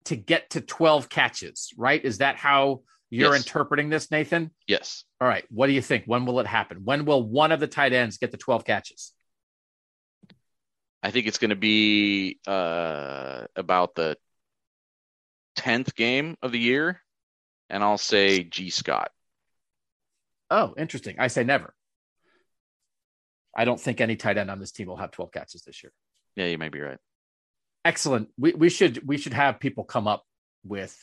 to get to 12 catches, right? Is that how you're yes. interpreting this, Nathan? Yes. All right. What do you think? When will it happen? When will one of the tight ends get the 12 catches? I think it's going to be uh, about the 10th game of the year, and I'll say Gee Scott. Oh, interesting. I say never. I don't think any tight end on this team will have 12 catches this year. Yeah, you may be right. Excellent. We we should we should have people come up with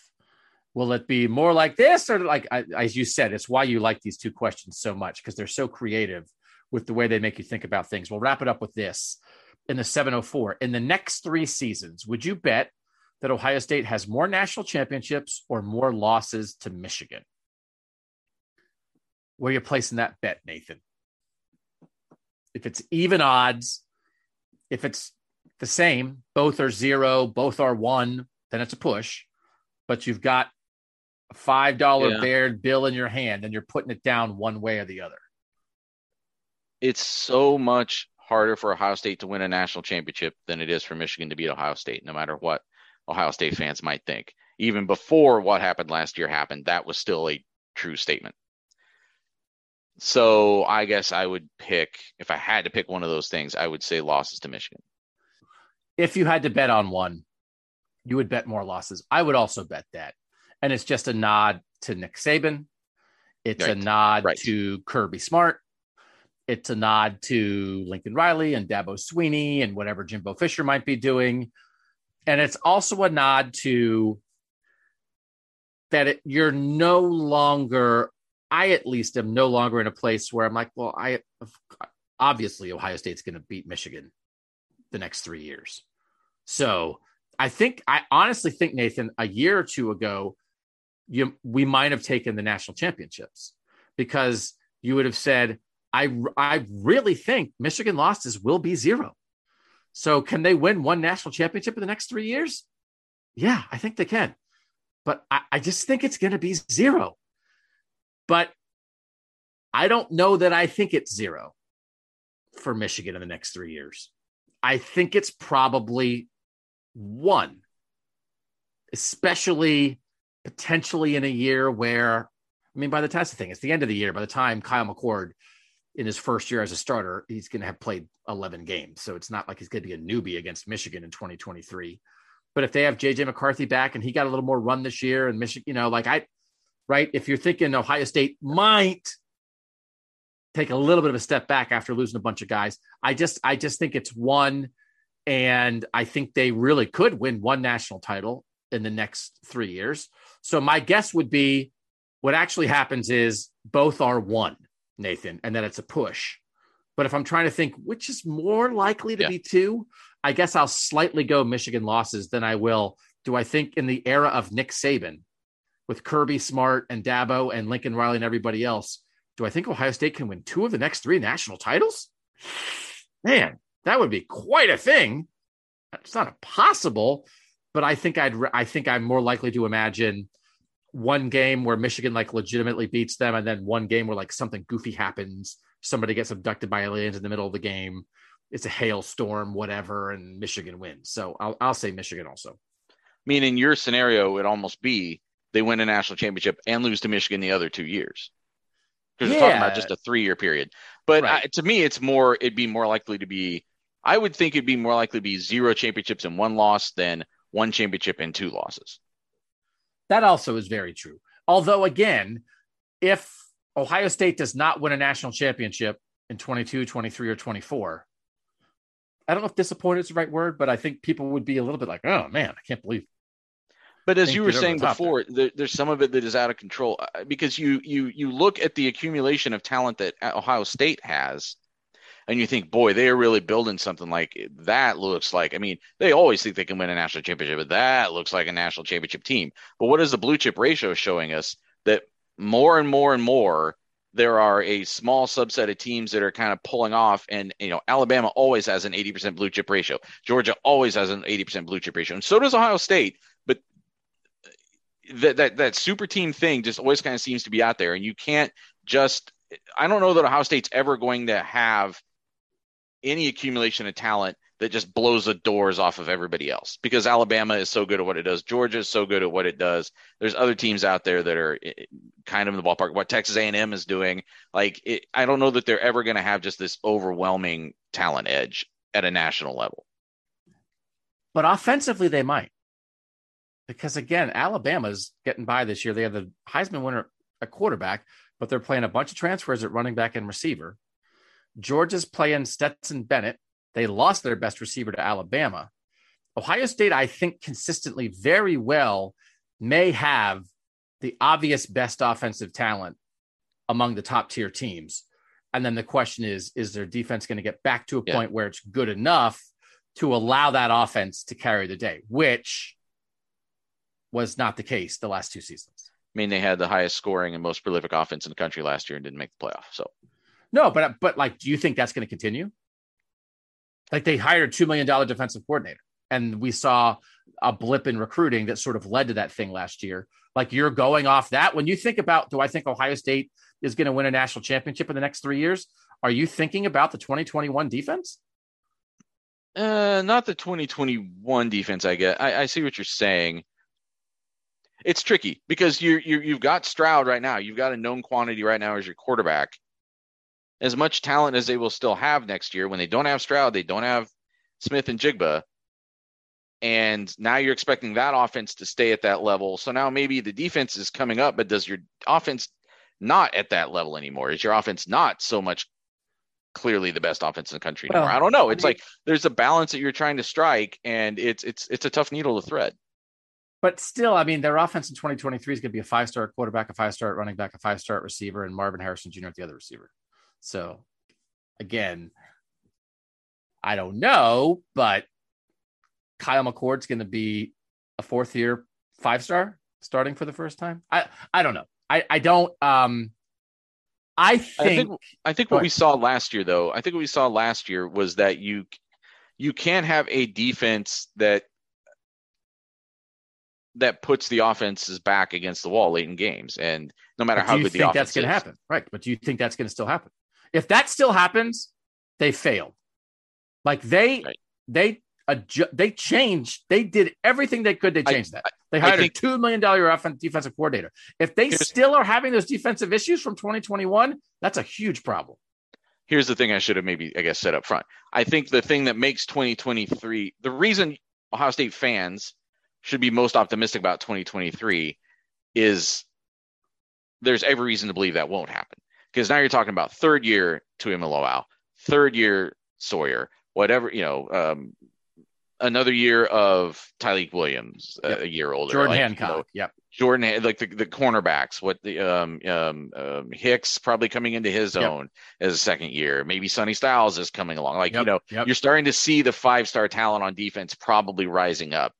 will it be more like this or like as you said it's why you like these two questions so much because they're so creative with the way they make you think about things. We'll wrap it up with this in the 704. In the next 3 seasons, would you bet that Ohio State has more national championships or more losses to Michigan? Where are you placing that bet, Nathan? If it's even odds, if it's the same, both are zero, both are one, then it's a push. But you've got a five dollar yeah. Baird bill in your hand, and you're putting it down one way or the other. It's so much harder for Ohio State to win a national championship than it is for Michigan to beat Ohio State, no matter what Ohio State fans might think. Even before what happened last year happened, that was still a true statement. So I guess I would pick, if I had to pick one of those things, I would say losses to Michigan. If you had to bet on one, you would bet more losses. I would also bet that. And it's just a nod to Nick Saban. It's right. a nod right. to Kirby Smart. It's a nod to Lincoln Riley and Dabo Swinney and whatever Jimbo Fisher might be doing and it's also a nod to that it, you're no longer i at least am no longer in a place where i'm like well i obviously ohio state's going to beat michigan the next three years so i think i honestly think nathan a year or two ago you we might have taken the national championships because you would have said i i really think michigan losses will be zero so can they win one national championship in the next three years? Yeah, I think they can. But I, I just think it's going to be zero. But I don't know that I think it's zero for Michigan in the next three years. I think it's probably one, especially potentially in a year where, I mean, by the test thing, it's the end of the year. By the time Kyle McCord in his first year as a starter, he's going to have played 11 games. So it's not like he's going to be a newbie against Michigan in 2023. But if they have JJ McCarthy back and he got a little more run this year and Michigan, you know, like I, right, if you're thinking Ohio State might take a little bit of a step back after losing a bunch of guys, I just, I just think it's one. And I think they really could win one national title in the next three years. So my guess would be what actually happens is both are one, Nathan, and then it's a push. But if I'm trying to think which is more likely to yeah. be two, I guess I'll slightly go Michigan losses than I will. Do I think in the era of Nick Saban with Kirby Smart and Dabo and Lincoln Riley and everybody else, do I think Ohio State can win two of the next three national titles? Man, that would be quite a thing. It's not impossible, but I think I'd I think I'm more likely to imagine one game where Michigan like legitimately beats them, and then one game where like something goofy happens, somebody gets abducted by aliens in the middle of the game, it's a hailstorm, whatever, and Michigan wins. So I'll I'll say Michigan also. I mean, in your scenario, it'd almost be they win a national championship and lose to Michigan the other two years because yeah. we're talking about just a three year period. But right. I, to me, it's more it'd be more likely to be. I would think it'd be more likely to be zero championships and one loss than one championship and two losses. That also is very true. Although, again, if Ohio State does not win a national championship in 22, 23, or 24, I don't know if disappointed is the right word, but I think people would be a little bit like, oh man, I can't believe. But as you were saying before, there, there's some of it that is out of control uh, because you you you look at the accumulation of talent that Ohio State has, and you think, boy, they are really building something like that. Looks like, I mean, they always think they can win a national championship, but that looks like a national championship team. But what is the blue chip ratio showing us? That more and more and more, there are a small subset of teams that are kind of pulling off. And, you know, Alabama always has an 80% blue chip ratio. Georgia always has an 80% blue chip ratio. And so does Ohio State. But that, that, that super team thing just always kind of seems to be out there. And you can't just, I don't know that Ohio State's ever going to have any accumulation of talent that just blows the doors off of everybody else because Alabama is so good at what it does. Georgia is so good at what it does. There's other teams out there that are eh, kind of in the ballpark. What Texas A&M is doing, like it, I don't know that they're ever going to have just this overwhelming talent edge at a national level. But offensively, they might, because again, Alabama's getting by this year. They have the Heisman winner at quarterback, but they're playing a bunch of transfers at running back and receiver. Georgia's playing Stetson Bennett. They lost their best receiver to Alabama. Ohio State, I think, consistently very well may have the obvious best offensive talent among the top tier teams. And then the question is is their defense going to get back to a yeah. point where it's good enough to allow that offense to carry the day, which was not the case the last two seasons. I mean, they had the highest scoring and most prolific offense in the country last year and didn't make the playoff. So no, but but like, do you think that's going to continue? Like they hired a two million dollar defensive coordinator, and we saw a blip in recruiting that sort of led to that thing last year. Like you're going off that when you think about, do I think Ohio State is going to win a national championship in the next three years? Are you thinking about the 2021 defense? Uh, not the 2021 defense. I get. I, I see what you're saying. It's tricky because you you you've got Stroud right now. You've got a known quantity right now as your quarterback as much talent as they will still have next year when they don't have Stroud, they don't have Smith-Njigba, And now you're expecting that offense to stay at that level. So now maybe the defense is coming up, but does your offense not at that level anymore? Is your offense not so much clearly the best offense in the country anymore? Well, I don't know. It's I mean, like there's a balance that you're trying to strike, and it's it's it's a tough needle to thread. But still, I mean, their offense in 2023 is going to be a five star quarterback, a five star running back, a five star receiver, and Marvin Harrison Jr. at the other receiver. So again, I don't know, but Kyle McCord's going to be a fourth year five star starting for the first time. I I don't know. I I don't um I think I think, I think what we saw last year though, I think what we saw last year was that you you can't have a defense that that puts the offenses back against the wall late in games and no matter how good the offense that's going to happen right but do you think that's going to still happen if that still happens, they failed. Like they right. they adju- they changed. They did everything they could. They changed I, that. They hired think, a two million dollar offensive defensive coordinator. If they still are having those defensive issues from 2021, that's a huge problem. Here's the thing I should have maybe I guess said up front. I think the thing that makes 2023 the reason Ohio State fans should be most optimistic about 2023 is there's every reason to believe that won't happen because now you're talking about third year Tuimoloau, third year Sawyer, whatever you know, um, another year of Tyleik Williams, yep. a year older, Jordan like, Hancock, you know, yep, Jordan, like the, the cornerbacks, what the um, um, um, Hicks probably coming into his yep. own as a second year. Maybe Sonny Styles is coming along. Like, yep. you know, you're starting to see the five star talent on defense probably rising up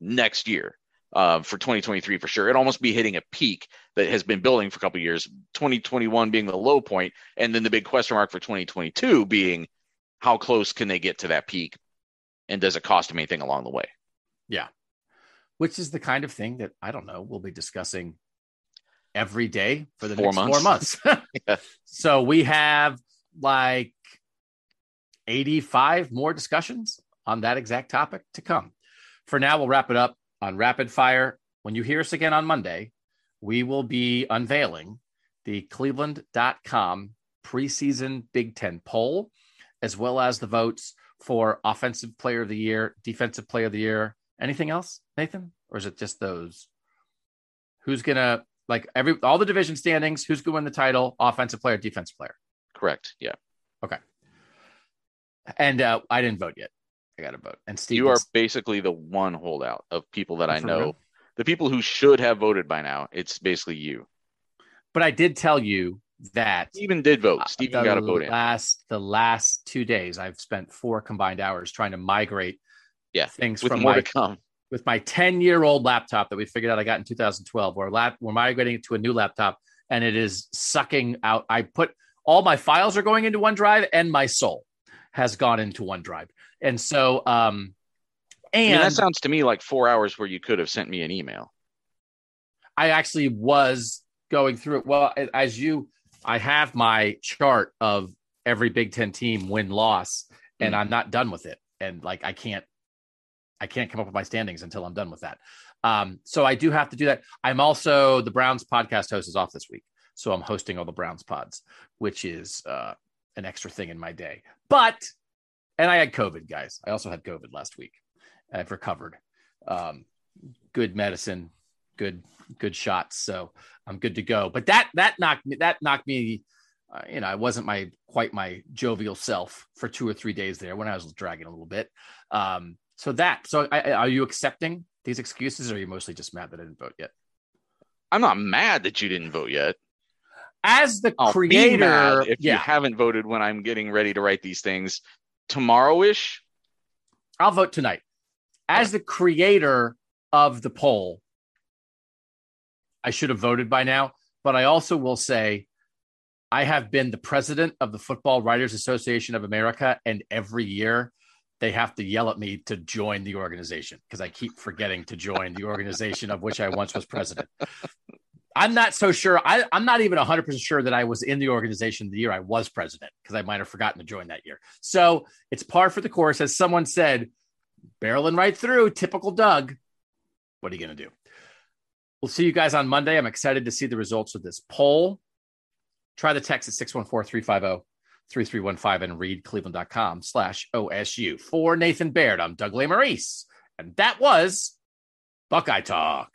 next year uh, for 2023 for sure. It almost be hitting a peak that has been building for a couple years. 2021 being the low point, and then the big question mark for 2022 being how close can they get to that peak, and does it cost them anything along the way? Yeah, which is the kind of thing that I don't know we'll be discussing every day for the four next months. four months. *laughs* *laughs* yeah. So we have like 85 more discussions on that exact topic to come. For now, we'll wrap it up on rapid fire. When you hear us again on Monday, we will be unveiling the cleveland.com preseason Big Ten poll, as well as the votes for offensive player of the year, defensive player of the year. Anything else, Nathan? Or is it just those? Who's gonna like every all the division standings? Who's gonna win the title? Offensive player, defensive player. Correct. Yeah. Okay. And uh, I didn't vote yet. I got to vote. And Steve, you are basically the one holdout of people that I know. Real? The people who should have voted by now. It's basically you. But I did tell you that Stephen did vote. Uh, Stephen got a vote in. Last the last two days, I've spent four combined hours trying to migrate. Yeah, things with from more my, to come. With my ten year old laptop that we figured out I got in 2012, we're lap we're migrating it to a new laptop, and it is sucking out. I put all my files are going into OneDrive, and my soul has gone into OneDrive. And so, um, and I mean, that sounds to me like four hours where you could have sent me an email. I actually was going through it. Well, as you, I have my chart of every Big Ten team win loss, and mm. I'm not done with it. And like, I can't, I can't come up with my standings until I'm done with that. Um, so I do have to do that. I'm also the Browns podcast host is off this week, so I'm hosting all the Browns pods, which is uh, an extra thing in my day. But and I had COVID, guys. I also had COVID last week. I've recovered. Um, good medicine, good good shots, so I'm good to go. But that that knocked me that knocked me. Uh, you know, I wasn't my quite my jovial self for two or three days there when I was dragging a little bit. Um, so that so I, are you accepting these excuses, or are you mostly just mad that I didn't vote yet? I'm not mad that you didn't vote yet. As the I'll creator, if yeah. you haven't voted when I'm getting ready to write these things, tomorrow-ish? I'll vote tonight. As the creator of the poll, I should have voted by now, but I also will say I have been the president of the Football Writers Association of America, and every year they have to yell at me to join the organization because I keep forgetting to join the organization of which I once was president. I'm not so sure. I, am not even 100% sure that I was in the organization the year I was president because I might have forgotten to join that year. So it's par for the course. As someone said, barreling right through, typical Doug. What are you going to do? We'll see you guys on Monday. I'm excited to see the results of this poll. Try the text at 614 350 3315 and read cleveland.com slash OSU. For Nathan Baird, I'm Doug Lesmerises. And that was Buckeye Talk.